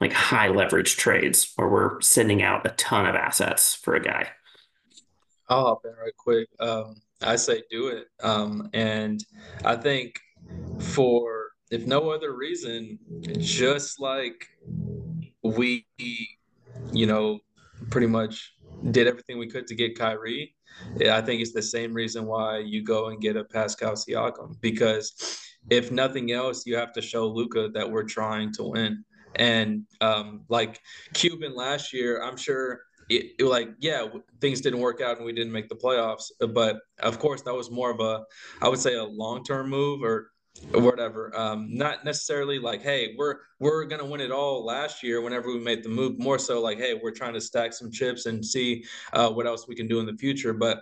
like high leverage trades where we're sending out a ton of assets for a guy. I'll hop in right quick. Um, I say do it. Um, and I think for if no other reason, just like we, you know, pretty much did everything we could to get Kyrie. I think it's the same reason why you go and get a Pascal Siakam because if nothing else, you have to show Luka that we're trying to win. And um, like Cuban last year, I'm sure it, it, like yeah things didn't work out and we didn't make the playoffs but of course that was more of a i would say a long-term move or or whatever um, not necessarily like hey we're we're gonna win it all last year whenever we made the move more so like hey we're trying to stack some chips and see uh, what else we can do in the future but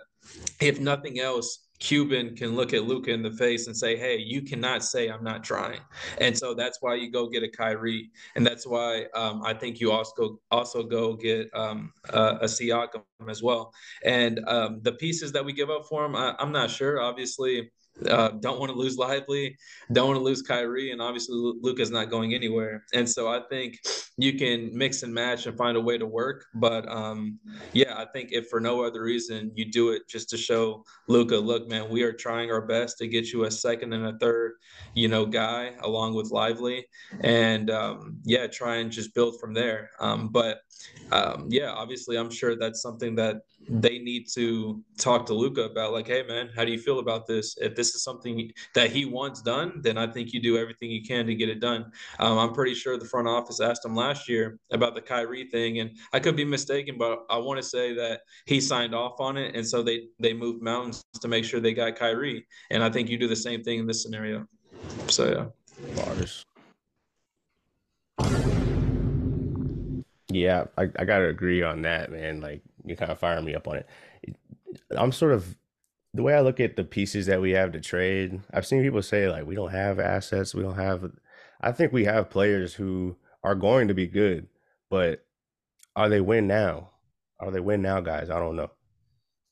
if nothing else Cuban can look at Luka in the face and say, "Hey, you cannot say I'm not trying," and so that's why you go get a Kyrie, and that's why um, I think you also also go get um, a, a Siakam as well. And um, the pieces that we give up for him, I, I'm not sure. Obviously, uh, don't want to lose Lively, don't want to lose Kyrie, and obviously Luka's not going anywhere. And so I think you can mix and match and find a way to work. But um, yeah, I think if for no other reason, you do it just to show Luka, look, man, we are trying our best to get you a second and a third, you know, guy along with Lively, and um, yeah, try and just build from there. Um, but um, yeah, obviously, I'm sure that's something that they need to talk to Luka about. Like, hey, man, how do you feel about this? If this is something that he wants done, then I think you do everything you can to get it done. Um, I'm pretty sure the front office asked him last year about the Kyrie thing, and I could be mistaken, but I want to say that he signed off on it, and so they they moved mountains to make sure they got Kyrie. And I think you do the same thing in this scenario. So yeah. Bars. Yeah, I, I gotta agree on that, man. Like you kind of firing me up on it. I'm sort of the way I look at the pieces that we have to trade. I've seen people say like we don't have assets, we don't have. I think we have players who are going to be good, but are they win now? Are they win now, guys? I don't know.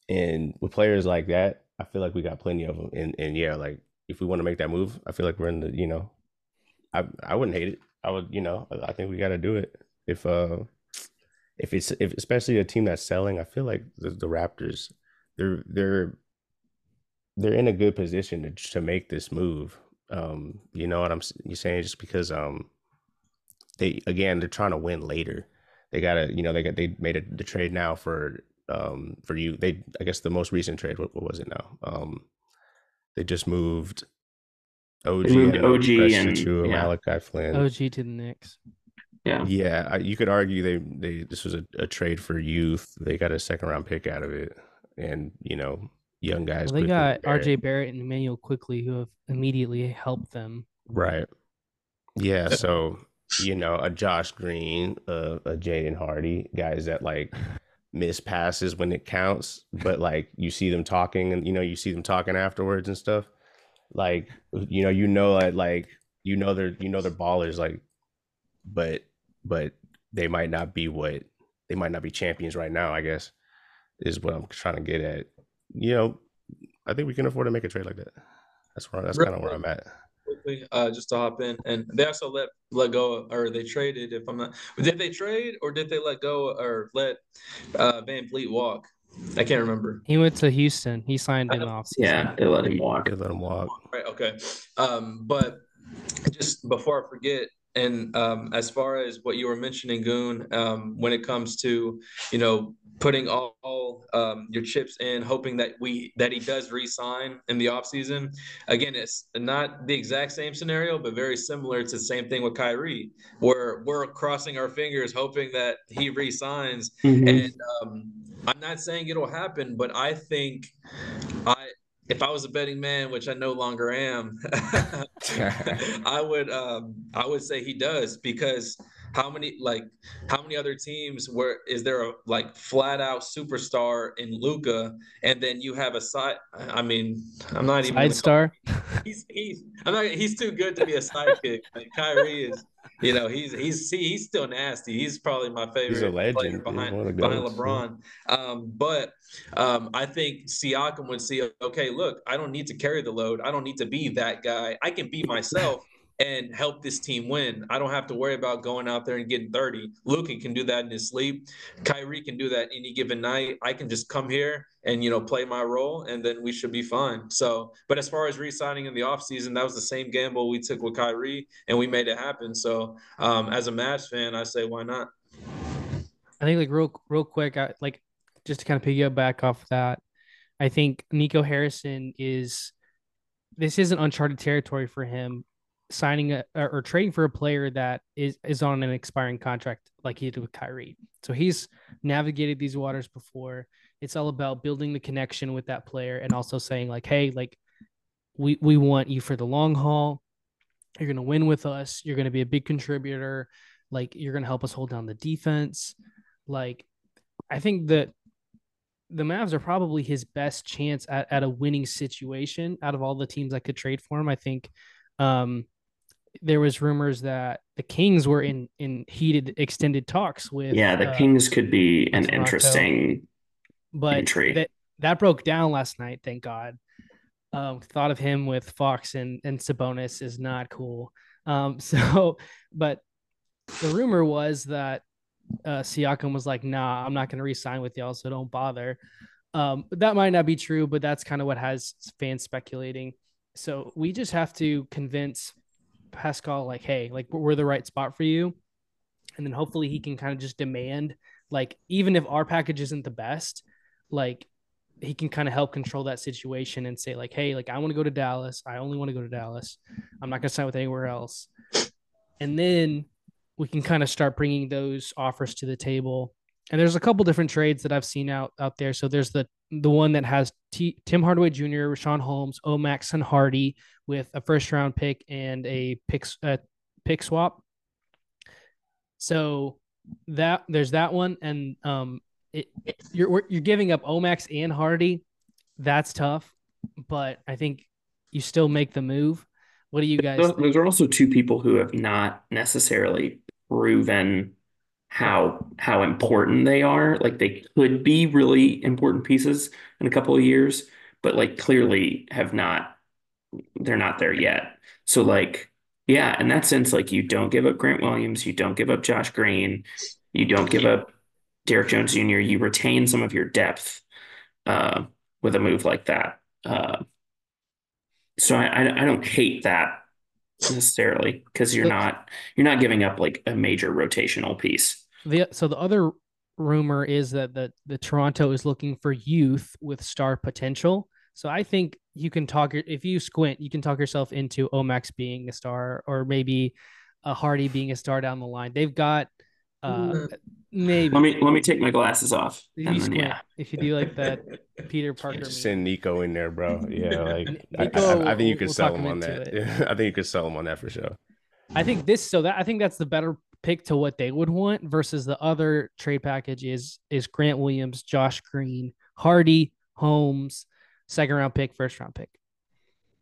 And with players like that, I feel like we got plenty of them. And and yeah, like if we want to make that move, I feel like we're in the you know, I I wouldn't hate it. I would you know I think we got to do it if uh if it's if especially a team that's selling, I feel like the, the Raptors they're they're they're in a good position to to make this move. Um, you know what I'm you saying? Just because um they again they're trying to win later. They gotta you know they got they made a, the trade now for um for you. They I guess the most recent trade what, what was it now? Um, they just moved OG, they moved and OG and to yeah. Malachi Flynn. OG to the Knicks. Yeah. Yeah. You could argue they, they this was a, a trade for youth. They got a second round pick out of it. And, you know, young guys. Well, they got RJ Barrett and Immanuel Quickley, who have immediately helped them. Right. Yeah. So, you know, a Josh Green, a, a Jaden Hardy, guys that like miss passes when it counts, but like you see them talking and, you know, you see them talking afterwards and stuff. Like, you know, you know, that like, you know, they're, you know, they're ballers. Like, but but they might not be what they might not be champions right now. I guess is what I'm trying to get at. You know, I think we can afford to make a trade like that. That's where that's kind of where I'm at. Quickly, uh, just to hop in, and they also let let go, or they traded. If I'm not, did they trade or did they let go or let uh, VanVleet walk? I can't remember. He went to Houston. He signed him off. Yeah, they let him walk. They let him walk. Right. Okay. Um, but just before I forget, and um, as far as what you were mentioning, Goon, um, when it comes to you know putting all, all um, your chips in, hoping that we that he does resign in the offseason. Again, it's not the exact same scenario, but very similar to the same thing with Kyrie, where we're crossing our fingers, hoping that he resigns. Mm-hmm. And um, I'm not saying it'll happen, but I think if I was a betting man, which I no longer am, I would um, I would say he does because how many like how many other teams where is there a like flat out superstar in Luka, and then you have a side I mean I'm not even side star he's he's I'm not he's too good to be a sidekick like Kyrie is you know, he's he's see, he's still nasty. He's probably my favorite he's a legend. behind, behind LeBron. Um, but um, I think Siakam would see, okay, look, I don't need to carry the load. I don't need to be that guy. I can be myself and help this team win. I don't have to worry about going out there and getting 30. Luka can do that in his sleep. Kyrie can do that any given night. I can just come here and, you know, play my role and then we should be fine. So, but as far as re-signing in the offseason, that was the same gamble we took with Kyrie and we made it happen. So um, as a Mavs fan, I say, why not? I think like real, real quick, I, like just to kind of piggyback off that, I think Nico Harrison is this isn't uncharted territory for him signing a, or, trading for a player that is is on an expiring contract like he did with Kyrie. So he's navigated these waters before. It's all about building the connection with that player and also saying like, hey, like we we want you for the long haul. You're gonna win with us. You're gonna be a big contributor. Like you're gonna help us hold down the defense. Like I think that the Mavs are probably his best chance at, at a winning situation out of all the teams that could trade for him. I think um, there was rumors that the Kings were in in heated extended talks with. Yeah, the uh, Kings could be an Toronto. interesting but entry. That, that broke down last night. Thank God. Um, thought of him with Fox and and Sabonis is not cool. Um, so, but the rumor was that uh, Siakam was like, "Nah, I'm not going to re-sign with y'all, so don't bother." Um, that might not be true, but that's kind of what has fans speculating. So we just have to convince Pascal, like, "Hey, like we're the right spot for you," and then hopefully he can kind of just demand, like, even if our package isn't the best, like he can kind of help control that situation and say like, hey, like I want to go to Dallas. I only want to go to Dallas. I'm not going to sign with anywhere else. And then we can kind of start bringing those offers to the table. And there's a couple different trades that I've seen out out there. So there's the the one that has T, Tim Hardaway Jr., Richaun Holmes, Omax, and Hardy with a first round pick and a pick uh, pick swap. So that there's that one, and um, it, you're you're giving up Omax and Hardy. That's tough, but I think you still make the move. What do you guys? Those, those are also two people who have not necessarily proven how how important they are. Like they could be really important pieces in a couple of years, but like clearly have not. They're not there yet. So like yeah, in that sense, like you don't give up Grant Williams, you don't give up Josh Green, you don't give up Derrick Jones Jr., you retain some of your depth uh, with a move like that. Uh, so I, I, I don't hate that necessarily because you're not you're not giving up like a major rotational piece. The so the other rumor is that the the Toronto is looking for youth with star potential. So I think you can talk if you squint, you can talk yourself into Omax being a star or maybe a Hardy being a star down the line. They've got uh, mm. maybe. Let me let me take my glasses off. If you, then, yeah. if you do like that, Peter Parker. Just send Nico in there, bro. Yeah, like Nico, I, I, I, think you could we'll sell him on that. I think you could sell him on that for sure. I think this so that I think that's the better pick to what they would want versus the other trade package is is Grant Williams, Josh Green, Hardy, Holmes, second round pick, first round pick.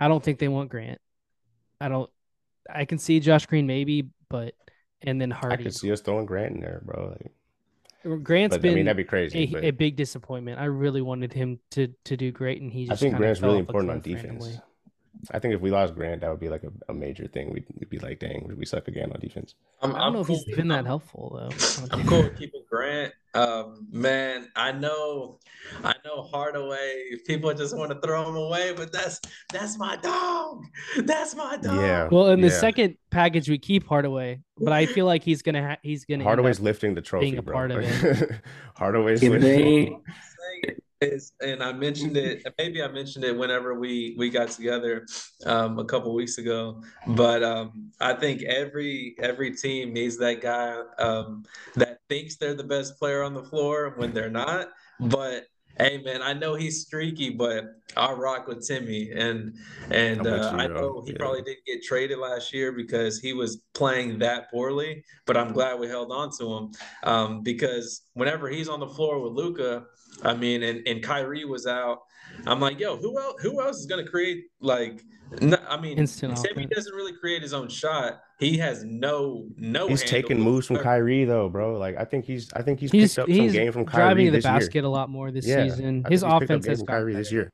I don't think they want Grant. I don't. I can see Josh Green maybe, but and then Hardy. I could see us throwing Grant in there, bro. Like, Grant's but, been I mean, that'd be crazy, a, but... a, big disappointment. I really wanted him to to do great, and he. Just. I think Grant's really important on defense. Randomly. I think if we lost Grant, that would be like a, a major thing. We'd, we'd, be like, dang, we suck again on defense. I'm, I do not know cool. if he's been that helpful though. I'm cool with keeping Grant. Um, man, I know, I know Hardaway. People just want to throw him away, but that's that's my dog. That's my dog. Yeah. Well, in the yeah. second package, we keep Hardaway, but I feel like he's gonna ha- he's gonna Hardaway's lifting the trophy, being a bro. part of it. Hardaway's lifting. They is, and I mentioned it. Maybe I mentioned it whenever we we got together um, a couple weeks ago. But um, I think every every team needs that guy um, that thinks they're the best player on the floor when they're not. But hey, man, I know he's streaky, but I rock with Timmy, and and uh, I know he yeah. probably didn't get traded last year because he was playing that poorly. But I'm glad we held on to him um, because whenever he's on the floor with Luka, I mean, and, and Kyrie was out. I'm like, yo, who else? Who else is gonna create like? No, I mean, Instant Timmy doesn't really create his own shot. He has no no. He's taking moves from Kyrie though, bro. Like I think he's I think he's, he's picked up he's some game from Kyrie He's driving the basket year. a lot more this yeah, season. His offense has Kyrie this year.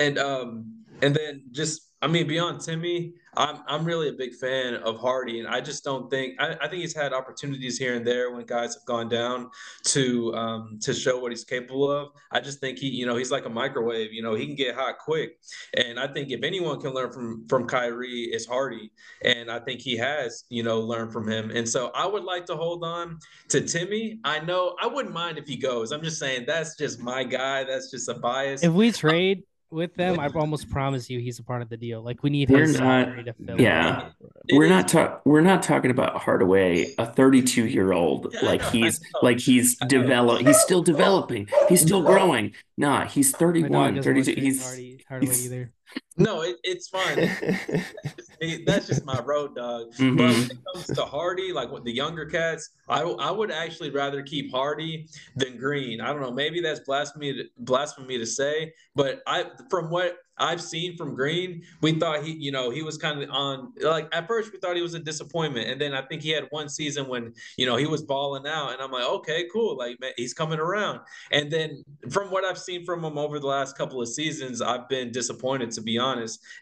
And um and then just I mean, beyond Timmy, I'm I'm really a big fan of Hardy, and I just don't think I, I think he's had opportunities here and there when guys have gone down to um, to show what he's capable of. I just think he, you know, he's like a microwave. You know, he can get hot quick, and I think if anyone can learn from from Kyrie, it's Hardy, and I think he has, you know, learned from him. And so I would like to hold on to Timmy. I know I wouldn't mind if he goes. I'm just saying that's just my guy. That's just a bias. If we trade with them, I almost promise you he's a part of the deal. Like we need We're his not- to fill. Yeah. It We're not ta- we're not talking about Hardaway, a 32 year old. Like he's like he's I develop. He's still developing. He's still growing. Nah, he's I know he 31, 32. He's Hardy, Hardaway he's- either. No, it, it's fine. That's just my road dog. But Mhm. when it comes to Hardy, like with the younger cats, I, I would actually rather keep Hardy than Green. I don't know. Maybe that's blasphemy to, blasphemy to say, but I from what I've seen from Green, we thought he, you know, he was kind of on like at first we thought he was a disappointment, and then I think he had one season when you know he was balling out, and I'm like, okay, cool, like man, he's coming around. And then from what I've seen from him over the last couple of seasons, I've been disappointed to be honest.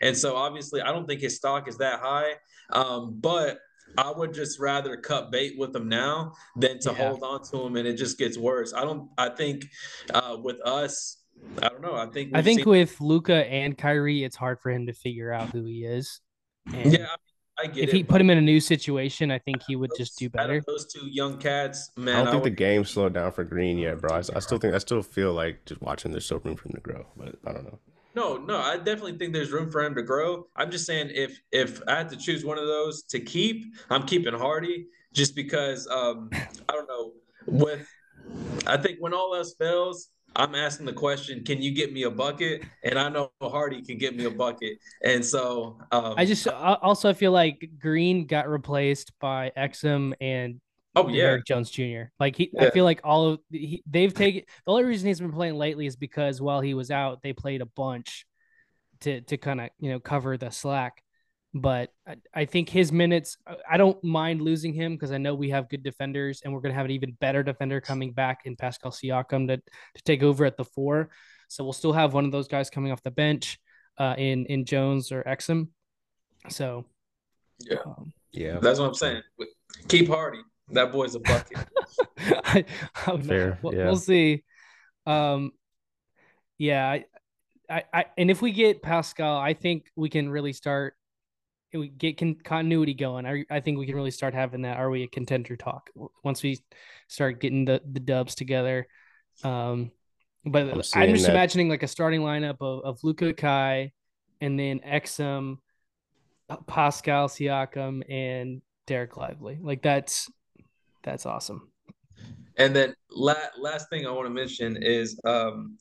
And so obviously, I don't think his stock is that high, um, but. I would just rather cut bait with him now than to Yeah. hold on to him, and it just gets worse. I don't. I think uh, with us, I don't know. I think I think seen- with Luka and Kyrie, it's hard for him to figure out who he is. And yeah, I, I get it. if it. he put him in a new situation, I think he would just do better. those two young cats, man. I don't think the would- game slowed down for Green yet, bro. I, I still think I still feel like just watching there's still room for him to grow, but I don't know. No, no, I definitely think there's room for him to grow. I'm just saying if if I had to choose one of those to keep, I'm keeping Hardy just because um I don't know with I think when all else fails, I'm asking the question, can you get me a bucket? And I know Hardy can get me a bucket. And so um I just also feel like Green got replaced by Exum and oh yeah. Derrick Jones Jr. Like he, I feel like all of he, they've taken the only reason he's been playing lately is because while he was out, they played a bunch to to kind of you know cover the slack. But I, I think his minutes, I- I don't mind losing him because I know we have good defenders and we're gonna have an even better defender coming back in Pascal Siakam to to take over at the four. So we'll still have one of those guys coming off the bench uh, in in Jones or Exum. So Yeah. um, Yeah, That's what I'm saying. Keep Hardy. That boy's a bucket. I, I would not- Fair, we'll, yeah. we'll see. Um, yeah, I, I, I, and if we get Pascal, I think we can really start. We get con- continuity going. I, I think we can really start having that. Are we a contender talk once we start getting the the dubs together? Um, but I'm I'm, just that- imagining like a starting lineup of of Luka Kai, and then Exum, Pascal Siakam, and Dereck Lively. Like that's that's awesome. And then la- last thing I want to mention is, um,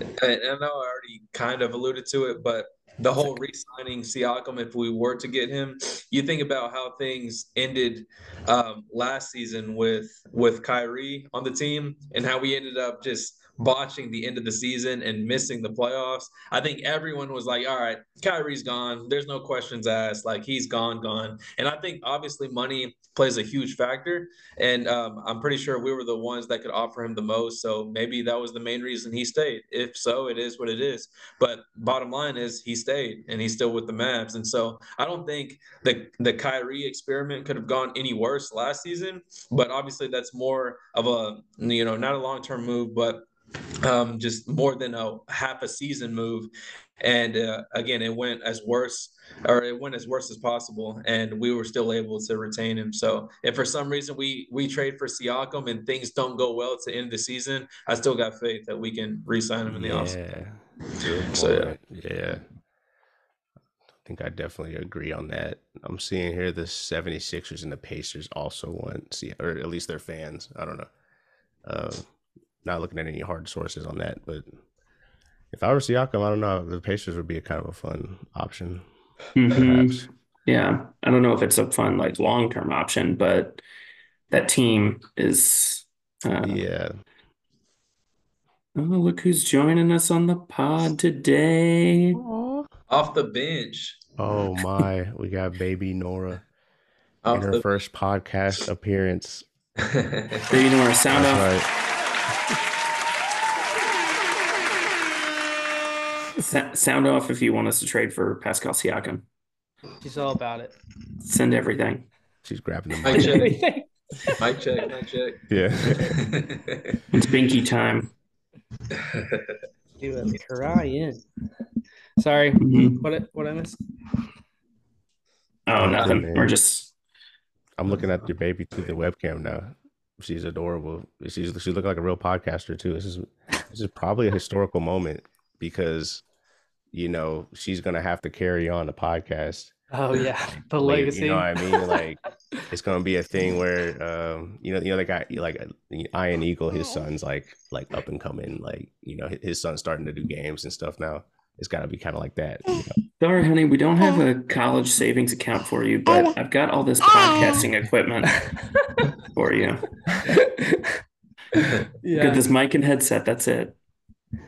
and I know I already kind of alluded to it, but the whole re-signing Siakam, if we were to get him, you think about how things ended um, last season with with Kyrie on the team, and how we ended up just botching the end of the season and missing the playoffs. I think everyone was like, "All right, Kyrie's gone. There's no questions asked. Like he's gone, gone." And I think obviously money plays a huge factor. And um, I'm pretty sure we were the ones that could offer him the most. So maybe that was the main reason he stayed. If so, it is what it is. But bottom line is he stayed and he's still with the Mavs. And so I don't think the the Kyrie experiment could have gone any worse last season. But obviously that's more of a you know not a long term move, but um, just more than a half a season move. And uh, again, it went as worse or it went as worse as possible, and we were still able to retain him. So, if for some reason we we trade for Siakam and things don't go well to end the season, I still got faith that we can re-sign him in the offseason. yeah, Good So, yeah. yeah. I think I definitely agree on that. I'm seeing here the 76ers and the Pacers also want see or at least their fans. I don't know. Uh, not looking at any hard sources on that, but if I were Siakam, I don't know. The Pacers would be a kind of a fun option, Mhm. Yeah, I don't know if it's a fun like long term option, but that team is. Uh, Yeah, Oh, look who's joining us on the pod today. Off the bench. Oh my, we got baby Nora in her the first podcast appearance. Baby Nora, sound That's off. right. Sa- sound off if you want us to trade for Pascal Siakam. She's all about it. Send everything. She's grabbing the Mic mic. check. Mic check. Mic check. Yeah. It's Binky time. Do a crying. Sorry, Mhm. what I- what I missed? Oh, nothing. man. We're just I'm looking at your baby through the webcam now. She's adorable. She's she look like a real podcaster too. This is this is probably a historical moment because you know, she's gonna have to carry on the podcast. Oh yeah, the later, legacy. You know what I mean? Like it's gonna be a thing where um, you know, you know, they got like Ian Eagle, his son's like like up and coming, like you know, his son's starting to do games and stuff now. It's gotta be kind of like that. You know? Sorry, honey, we don't have a college savings account for you, but I've got all this podcasting equipment for you. yeah. Get this mic and headset. That's it.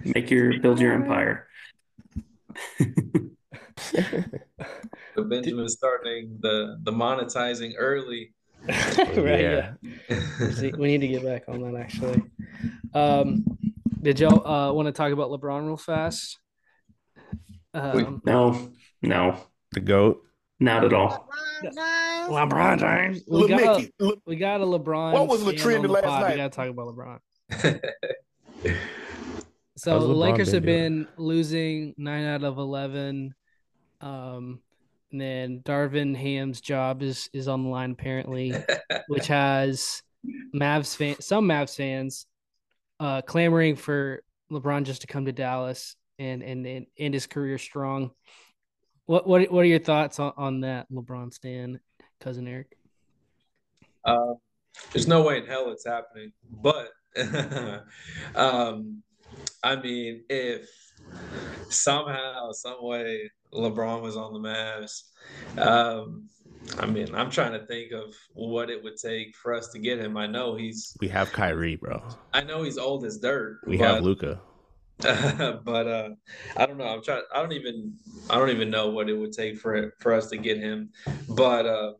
Make your build your empire. But Benjamin's starting the the monetizing early. right. Yeah. yeah. See, we need to get back on that actually. Um, did y'all uh, want to talk about LeBron real fast? Um, No, no, The goat. not at all. LeBron James. We got, a, Mickey, we got a LeBron. What was fan Latrina on the last pod. We night? gotta talk about LeBron. So How's the LeBron Lakers been have doing? been losing nine out of eleven. Um, and then Darvin Ham's job is is on the line apparently, which has Mavs fan some Mavs fans uh clamoring for LeBron just to come to Dallas and and and end his career strong. What what what are your thoughts on, on that, LeBron Stan, cousin Erik? Uh, there's no way in hell it's happening. But um, I mean, if somehow, some way, LeBron was on the Mavs, um, I mean, I'm trying to think of what it would take for us to get him. I know he's, We have Kyrie, bro. I know he's old as dirt. We have Luka. but uh, I don't know. I'm trying. I don't even. I don't even know what it would take for it for us to get him. But uh,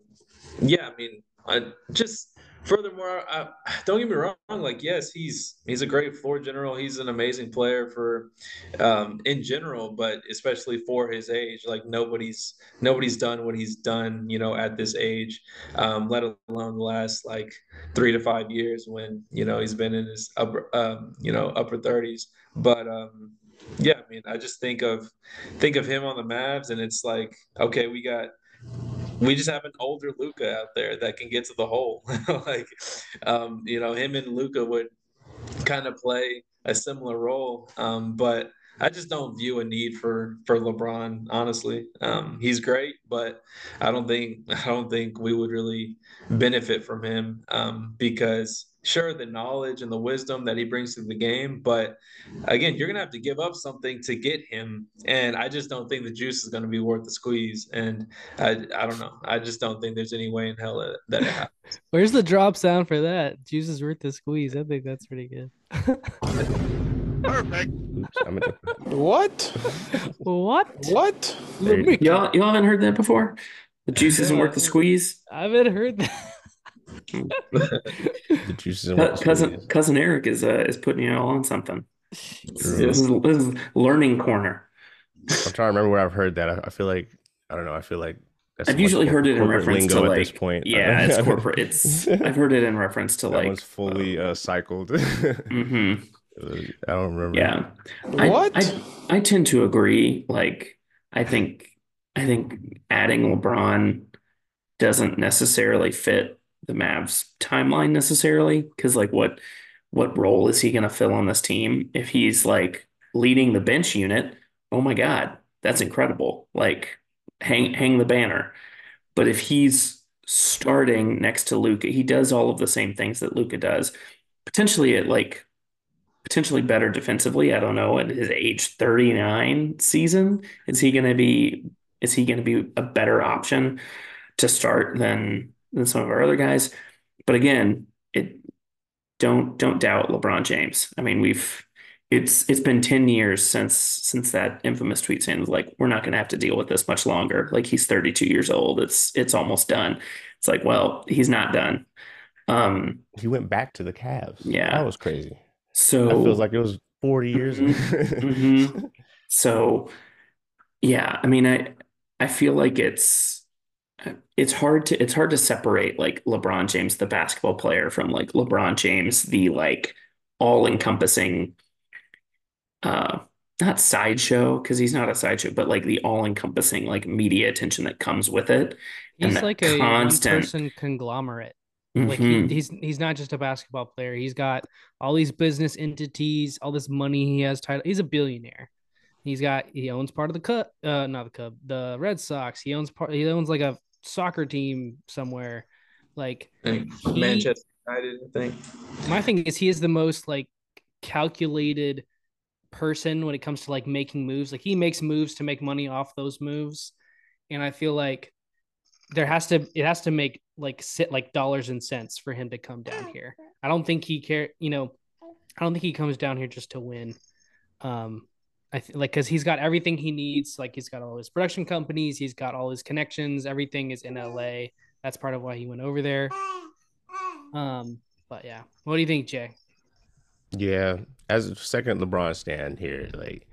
yeah, I mean, I just furthermore, I, don't get me wrong. Like, yes, he's he's a great floor general. He's an amazing player for um, in general, but especially for his age. Like nobody's nobody's done what he's done. You know, at this age, um, let alone the last like three to five years when you know he's been in his upper um, you know upper thirties. But um, yeah, I mean, I just think of think of him on the Mavs, and it's like, okay, we got we just have an older Luka out there that can get to the hole. like, um, you know, him and Luka would kind of play a similar role, um, but I just don't view a need for for LeBron. Honestly, um, he's great, but I don't think I don't think we would really benefit from him um, because sure the knowledge and the wisdom that he brings to the game, but again, you're gonna have to give up something to get him, and I just don't think the juice is gonna be worth the squeeze. And I I don't know. I just don't think there's any way in hell that, that it happens. Where's the drop sound for that? Juice is worth the squeeze. I think that's pretty good. Perfect. Oops, I'm gonna, What? what? What? There you- Y'all, y'all haven't heard that before? The juice isn't worth the squeeze. I haven't heard that. the juices and Cou- Cousin cousin Erik is uh, is putting you all on something. This is, this is learning corner. I'm trying to remember where I've heard that. I, I feel like I don't know. I feel like that's I've usually heard it in corporate reference lingo to at this like point. yeah, it's corporate. It's I've heard it in reference to that like one's fully uh, cycled. mhm. I don't remember. Yeah. I, What? I, I tend to agree. Like, I think I think adding LeBron doesn't necessarily fit the Mavs timeline necessarily because like what what role is he going to fill on this team if he's like leading the bench unit? Oh my God, that's incredible! Like, hang hang the banner. But if he's starting next to Luka, he does all of the same things that Luka does. Potentially it like potentially better defensively. I don't know. At his age 39 season, is he going to be is he going to be a better option to start than than some of our other guys? But again, it don't don't doubt LeBron James. I mean, we've it's it's been 10 years since since that infamous tweet saying like we're not going to have to deal with this much longer. Like he's 32 years old. It's it's almost done. It's like, well, he's not done. Um He went back to the Cavs. Yeah. that was crazy. So That feels like it was 40 years. Mhm. So, yeah, I mean, I I feel like it's it's hard to it's hard to separate like LeBron James, the basketball player, from like LeBron James, the like all-encompassing uh not sideshow because he's not a sideshow, but like the all-encompassing like media attention that comes with it. He's that like a constant- one-person conglomerate. Like Mhm. he, he's he's not just a basketball player. He's got all these business entities, all this money he has tied. He's a billionaire. He's got he owns part of the Cub, uh, not the Cub, the Red Sox. He owns part. He owns like a soccer team somewhere. Like he- Manchester United, I think. my thing is he is the most like calculated person when it comes to like making moves. Like he makes moves to make money off those moves, and I feel like there has to it has to make like sit like dollars and cents for him to come down here. I don't think he care. You know, I don't think he comes down here just to win. Um, I th- like because he's got everything he needs. Like he's got all his production companies, he's got all his connections. Everything is in LA. That's part of why he went over there. Um, but yeah, what do you think, Jay? Yeah, as a second LeBron stand here, like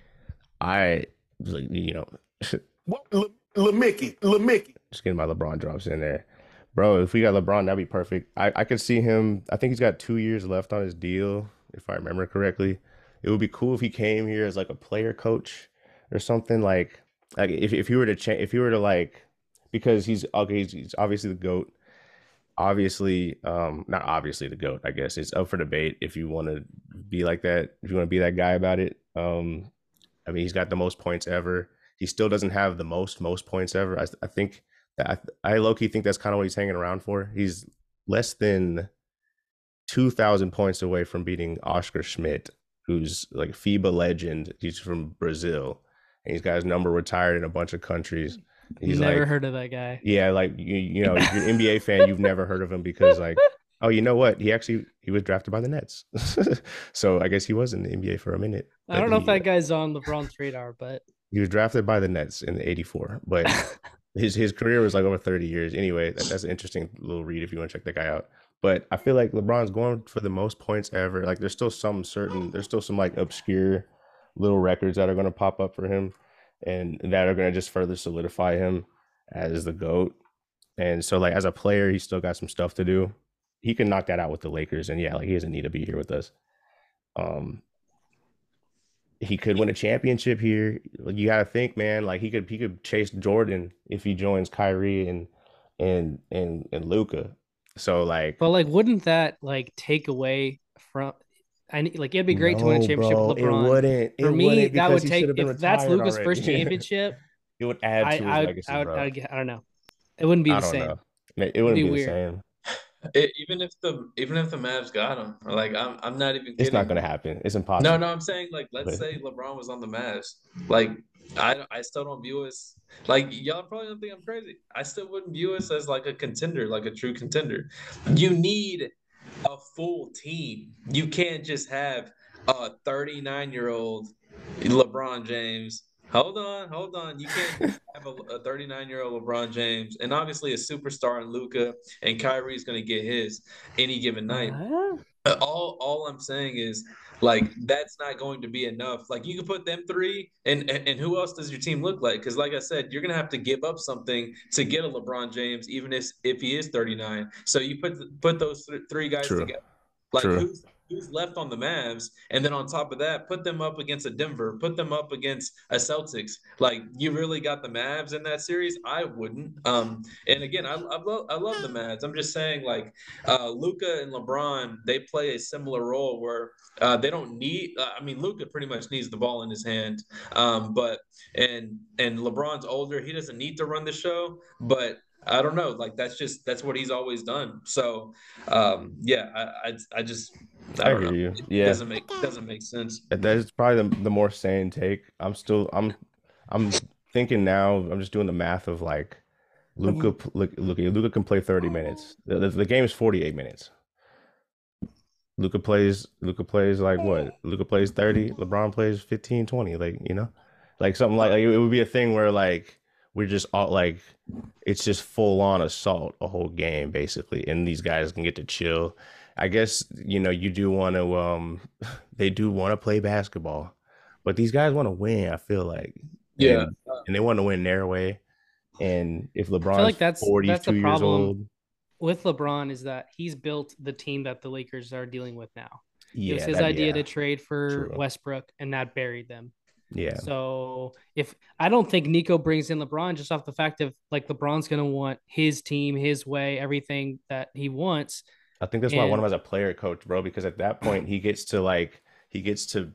I, like, you know, What? Lil Lil Mickey, Lil Mickey. just getting my LeBron drops in there, bro. If we got LeBron, that'd be perfect. I I could see him. I think he's got two years left on his deal, if I remember correctly. It would be cool if he came here as like a player coach or something. Like like if if he were to change, if he were to like, because he's okay, he's, he's obviously the goat. Obviously, um, not obviously the goat. I guess it's up for debate if you want to be like that. If you want to be that guy about it. Um, I mean, he's got the most points ever. He still doesn't have the most most points ever. I, I think I, I low key think that's kind of what he's hanging around for. He's less than two thousand points away from beating Oscar Schmidt, who's like a FIBA legend. He's from Brazil, and he's got his number retired in a bunch of countries. He's Never like, heard of that guy. yeah, like you, you know, if you're an NBA fan, you've never heard of him because like, oh, you know what? He actually he was drafted by the Nets, so I guess he was in the NBA for a minute. I don't know if that guy's on LeBron's radar, but he was drafted by the Nets in '84, but his his career was like over 30 years. Anyway, that, that's an interesting little read if you want to check that guy out. But I feel like LeBron's going for the most points ever. Like there's still some certain, there's still some like obscure little records that are going to pop up for him, and that are going to just further solidify him as the goat. And so like as a player, he's still got some stuff to do. He can knock that out with the Lakers, and yeah, like he doesn't need to be here with us. Um, he could win a championship here. You got to think, man. Like he could he could chase Jordan if he joins Kyrie and and and and Luka. So like, but like, wouldn't that like take away from? I need, like it'd be great to win a championship bro, with It wouldn't. For it me, wouldn't that would take should have been if that's retired Luka's first championship. it would add I, to his I, legacy, I would, bro. I would, I don't know. It wouldn't be the same. know. It wouldn't be be, the same. It, even if the even if the Mavs got him, like I'm I'm not even. It's not going to happen. It's impossible. No, no, I'm saying like let's But- say LeBron was on the Mavs. Like I I still don't view us like y'all probably don't think I'm crazy. I still wouldn't view us as like a contender, like a true contender. You need a full team. You can't just have a 39 year old LeBron James. Hold on, hold on. You can't have a 39 year old LeBron James and obviously a superstar in Luka and Kyrie's going to get his any given night. What? All all I'm saying is like that's not going to be enough. Like you can put them three, and and, and who else does your team look like? Because like I said, you're gonna have to give up something to get a LeBron James, even if if he is 39. So you put put those th- three guys True. together. Like True. who's who's left on the Mavs, and then on top of that, put them up against a Denver, put them up against a Celtics. Like you really got the Mavs in that series? I wouldn't. Um, and again, I I love I love the Mavs. I'm just saying like uh, Luka and LeBron, they play a similar role where uh, they don't need. Uh, I mean, Luka pretty much needs the ball in his hand, um, but and and LeBron's older. He doesn't need to run the show, but I don't know. Like that's just that's what he's always done. So um, yeah, I, I I just I, I don't know. you. It Yeah, doesn't make doesn't make sense. that is probably the, the more sane take. I'm still I'm I'm thinking now. I'm just doing the math of like Luka mm-hmm. look Luka Luka can play 30 minutes. The, the, the game is 48 minutes. Luka plays Luka plays like what? Luka plays 30, LeBron plays 15, 20, like, you know? Like something like, like it would be a thing where like we're just all like it's just full on assault a whole game basically and these guys can get to chill. I guess you know you do want to um they do want to play basketball, but these guys want to win. I feel like Yeah. and, and they want to win their way. And if LeBron's like that's- that's 42 the years problem. old, With LeBron, is that he's built the team that the Lakers are dealing with now. yeah, it was his that- idea yeah, to trade for True. Westbrook, and that buried them. yeah, So if I don't think Nico brings in LeBron just off the fact of like LeBron's gonna want his team, his way, everything that he wants. I think that's why I want him and- as a player coach, bro. Because at that point he gets to like he gets to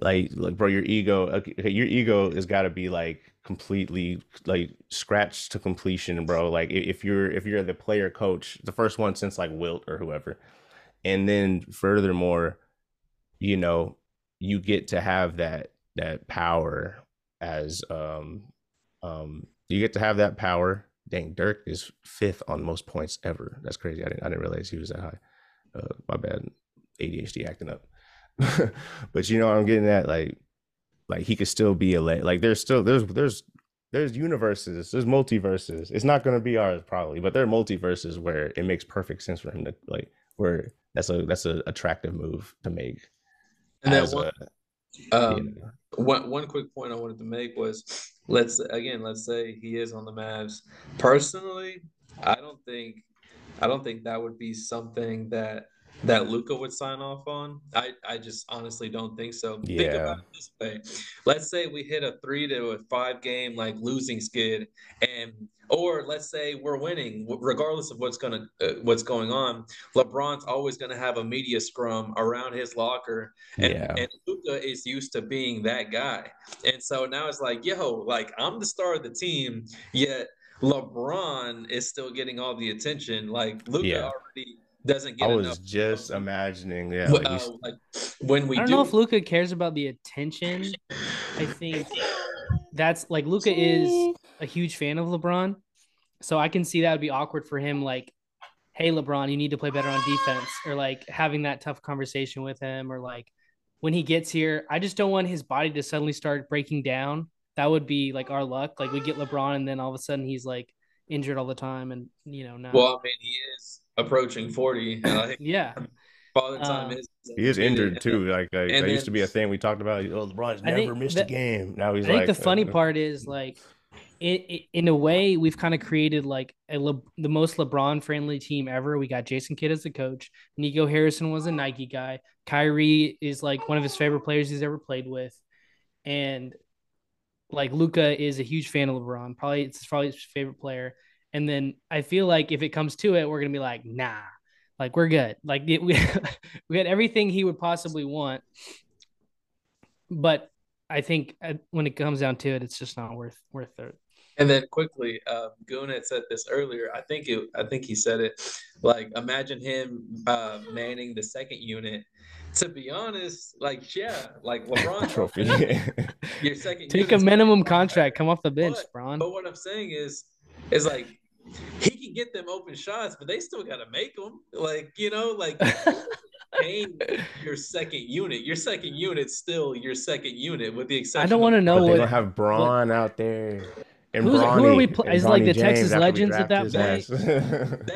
like like bro your ego okay, your ego has got to be like completely like scratched to completion bro like if you're if you're the player coach the first one since like wilt or whoever and then furthermore you know you get to have that that power as um um you get to have that power dang dirk is fifth on most points ever. That's crazy. I didn't, I didn't realize he was that high. Uh, my bad. Adhd acting up. But you know i'm getting at? Like like he could still be a le- like there's still there's there's there's universes there's multiverses. It's not going to be ours probably but there are multiverses where it makes perfect sense for him to like where that's a that's a attractive move to make And then as one, a, um, one one quick point I wanted to make was let's again let's say he is on the Mavs. Personally, I don't think I don't think that would be something that that Luka would sign off on. I, I just honestly don't think so. Think about it this way. Let's say we hit a three to a five game like losing skid and or let's say we're winning regardless of what's gonna uh, what's going on. LeBron's always gonna have a media scrum around his locker and, Yeah. and Luka is used to being that guy. And so now it's like, yo, like I'm the star of the team, yet LeBron is still getting all the attention. Like Luka Yeah. already doesn't get i was enough. just imagining yeah Well, like, uh, like when we I don't do know if Luka cares about the attention. I think that's like Luka is a huge fan of LeBron. So I can see that would be awkward for him like hey LeBron, you need to play better on defense or like having that tough conversation with him or like when he gets here, I just don't want his body to suddenly start breaking down. That would be like our luck. Like we get LeBron and then all of a sudden he's like injured all the time and you know now well, I mean, he is approaching 40. And I think yeah. father time Uh, is he is injured too like, like and that used to be a thing we talked about oh lebron's never missed that- a game now he's I think like the funny uh, part is like, it, it, in a way, we've kind of created like a Le, the most LeBron friendly team ever. We got Jason Kidd as the coach. Nico Harrison was a Nike guy. Kyrie is like one of his favorite players he's ever played with, and like Luka is a huge fan of LeBron. Probably it's probably his favorite player. And then I feel like if it comes to it, we're gonna be like, nah, like we're good. Like it, we we had everything he would possibly want, but I think uh, when it comes down to it, it's just not worth worth it. And then quickly, uh, Goon had said this earlier. I think it. I think he said it. Like, imagine him uh, manning the second unit. To be honest, like, yeah, like LeBron trophy Your second Take a unit's- minimum contract, come off the bench, But- Bron. But what I'm saying is, is like he can get them open shots, but they still got to make them. Like you know, like paying your second unit. Your second unit's still your second unit, with the exception. I don't want to know but they're what gonna have Bron out there and Who's- who are we pl- and is like the James Texas Legends at that his point? ass. That,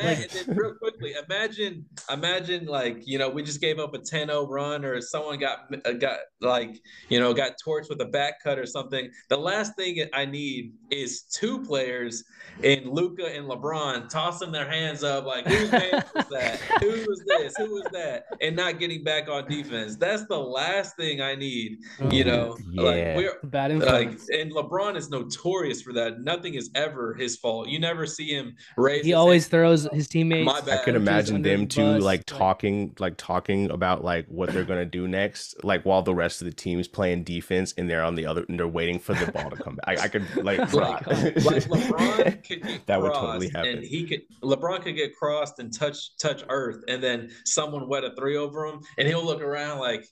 then real quickly, imagine, imagine like you know we just gave up a 10-0 run, or someone got uh, got like you know got torched with a back cut or something. The last thing I need is two players in Luka and LeBron tossing their hands up like whose man was that? Who was this? Who was that? And not getting back on defense. That's the last thing I need. You know, Yeah. like we're bad like and LeBron is notorious for that. Nothing is ever his fault. You never see him raise. he his always hand. throws his oh, teammates. My I could imagine them the two bus, like like- talking, like talking about like what they're gonna do next, like while the rest of the team's playing defense and they're on the other and they're waiting for the ball to come back. I, I could like, like, like LeBron could get That would totally happen. and he could LeBron could get crossed and touch touch earth, and then someone wet a three over him, and he'll look around like,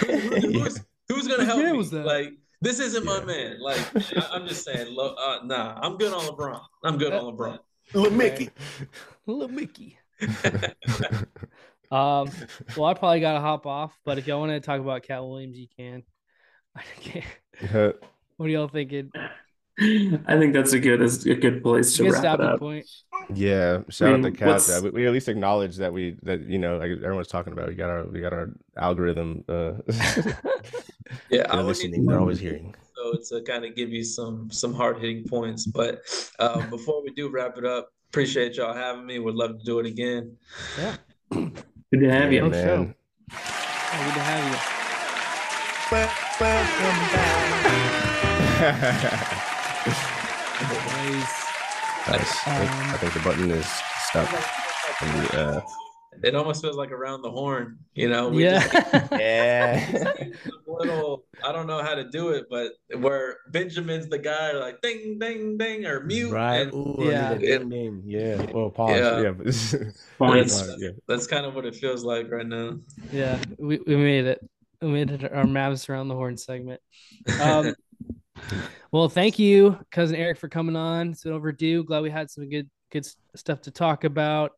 who, who- Yeah. who's, who's gonna help man me? was that? Like this isn't my man. Like I, I'm just saying, lo, uh, nah, I'm good on LeBron. I'm good on LeBron. Lil Mickey. Little Mickey. Um, well, I probably gotta hop off, but if y'all want to talk about Katt Williams, you can. I can't. What are y'all thinking? I think that's a good that's a good place to Good wrap it stopping up. point. yeah, shout out mean, to Katt. what's- We, we at least acknowledge that we that you know like everyone's talking about. We got our we got our algorithm. Uh, Yeah, I they're listening. They're always hearing. so to kind of give you some some hard hitting points. But uh, before we do wrap it up, appreciate y'all having me. Would love to do it again. Yeah, Good to have Yeah, you. man. man. Oh, good to have you. Nice. Nice. I, think, I Um, think the button is stuck. And the, uh, It almost feels like around the horn, you know. We Yeah. just yeah. little. I don't know how to do it, but where Benjamin's the guy like ding ding ding or mute. Right. and Ooh, Yeah. yeah. Ding, ding. Yeah. Well, pause. Yeah. Yeah. Points. That's, yeah. that's kind of what it feels like right now. Yeah, we, we made it. We made it our Mavs around the horn segment. Um, well, thank you, cousin Erik, for coming on. It's been overdue. Glad we had some good good stuff to talk about.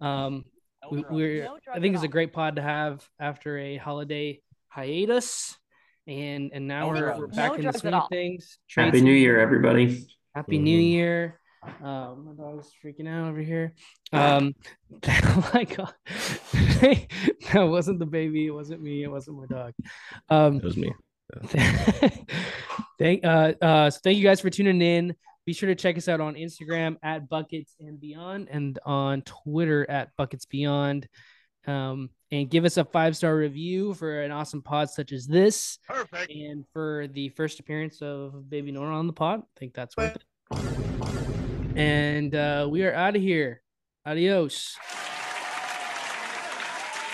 Um, we, we're I think it's a great pod to have after a holiday hiatus, and and now No we're, we're No back in the swing of things. Trade Happy New. Year, everybody. Happy New Mhm. Year. Um, my dog's freaking out over here. Um, oh my god, that wasn't the baby. It wasn't me. It wasn't my dog. Um, That was me. thank uh uh so thank you guys for tuning in. Be sure to check us out on Instagram at Buckets and Beyond and on Twitter at Buckets Beyond. Um, and give us a five star review for an awesome pod such as this. Perfect. And for the first appearance of Baby Nora on the pod, I think that's worth it. And uh, we are out of here. Adios.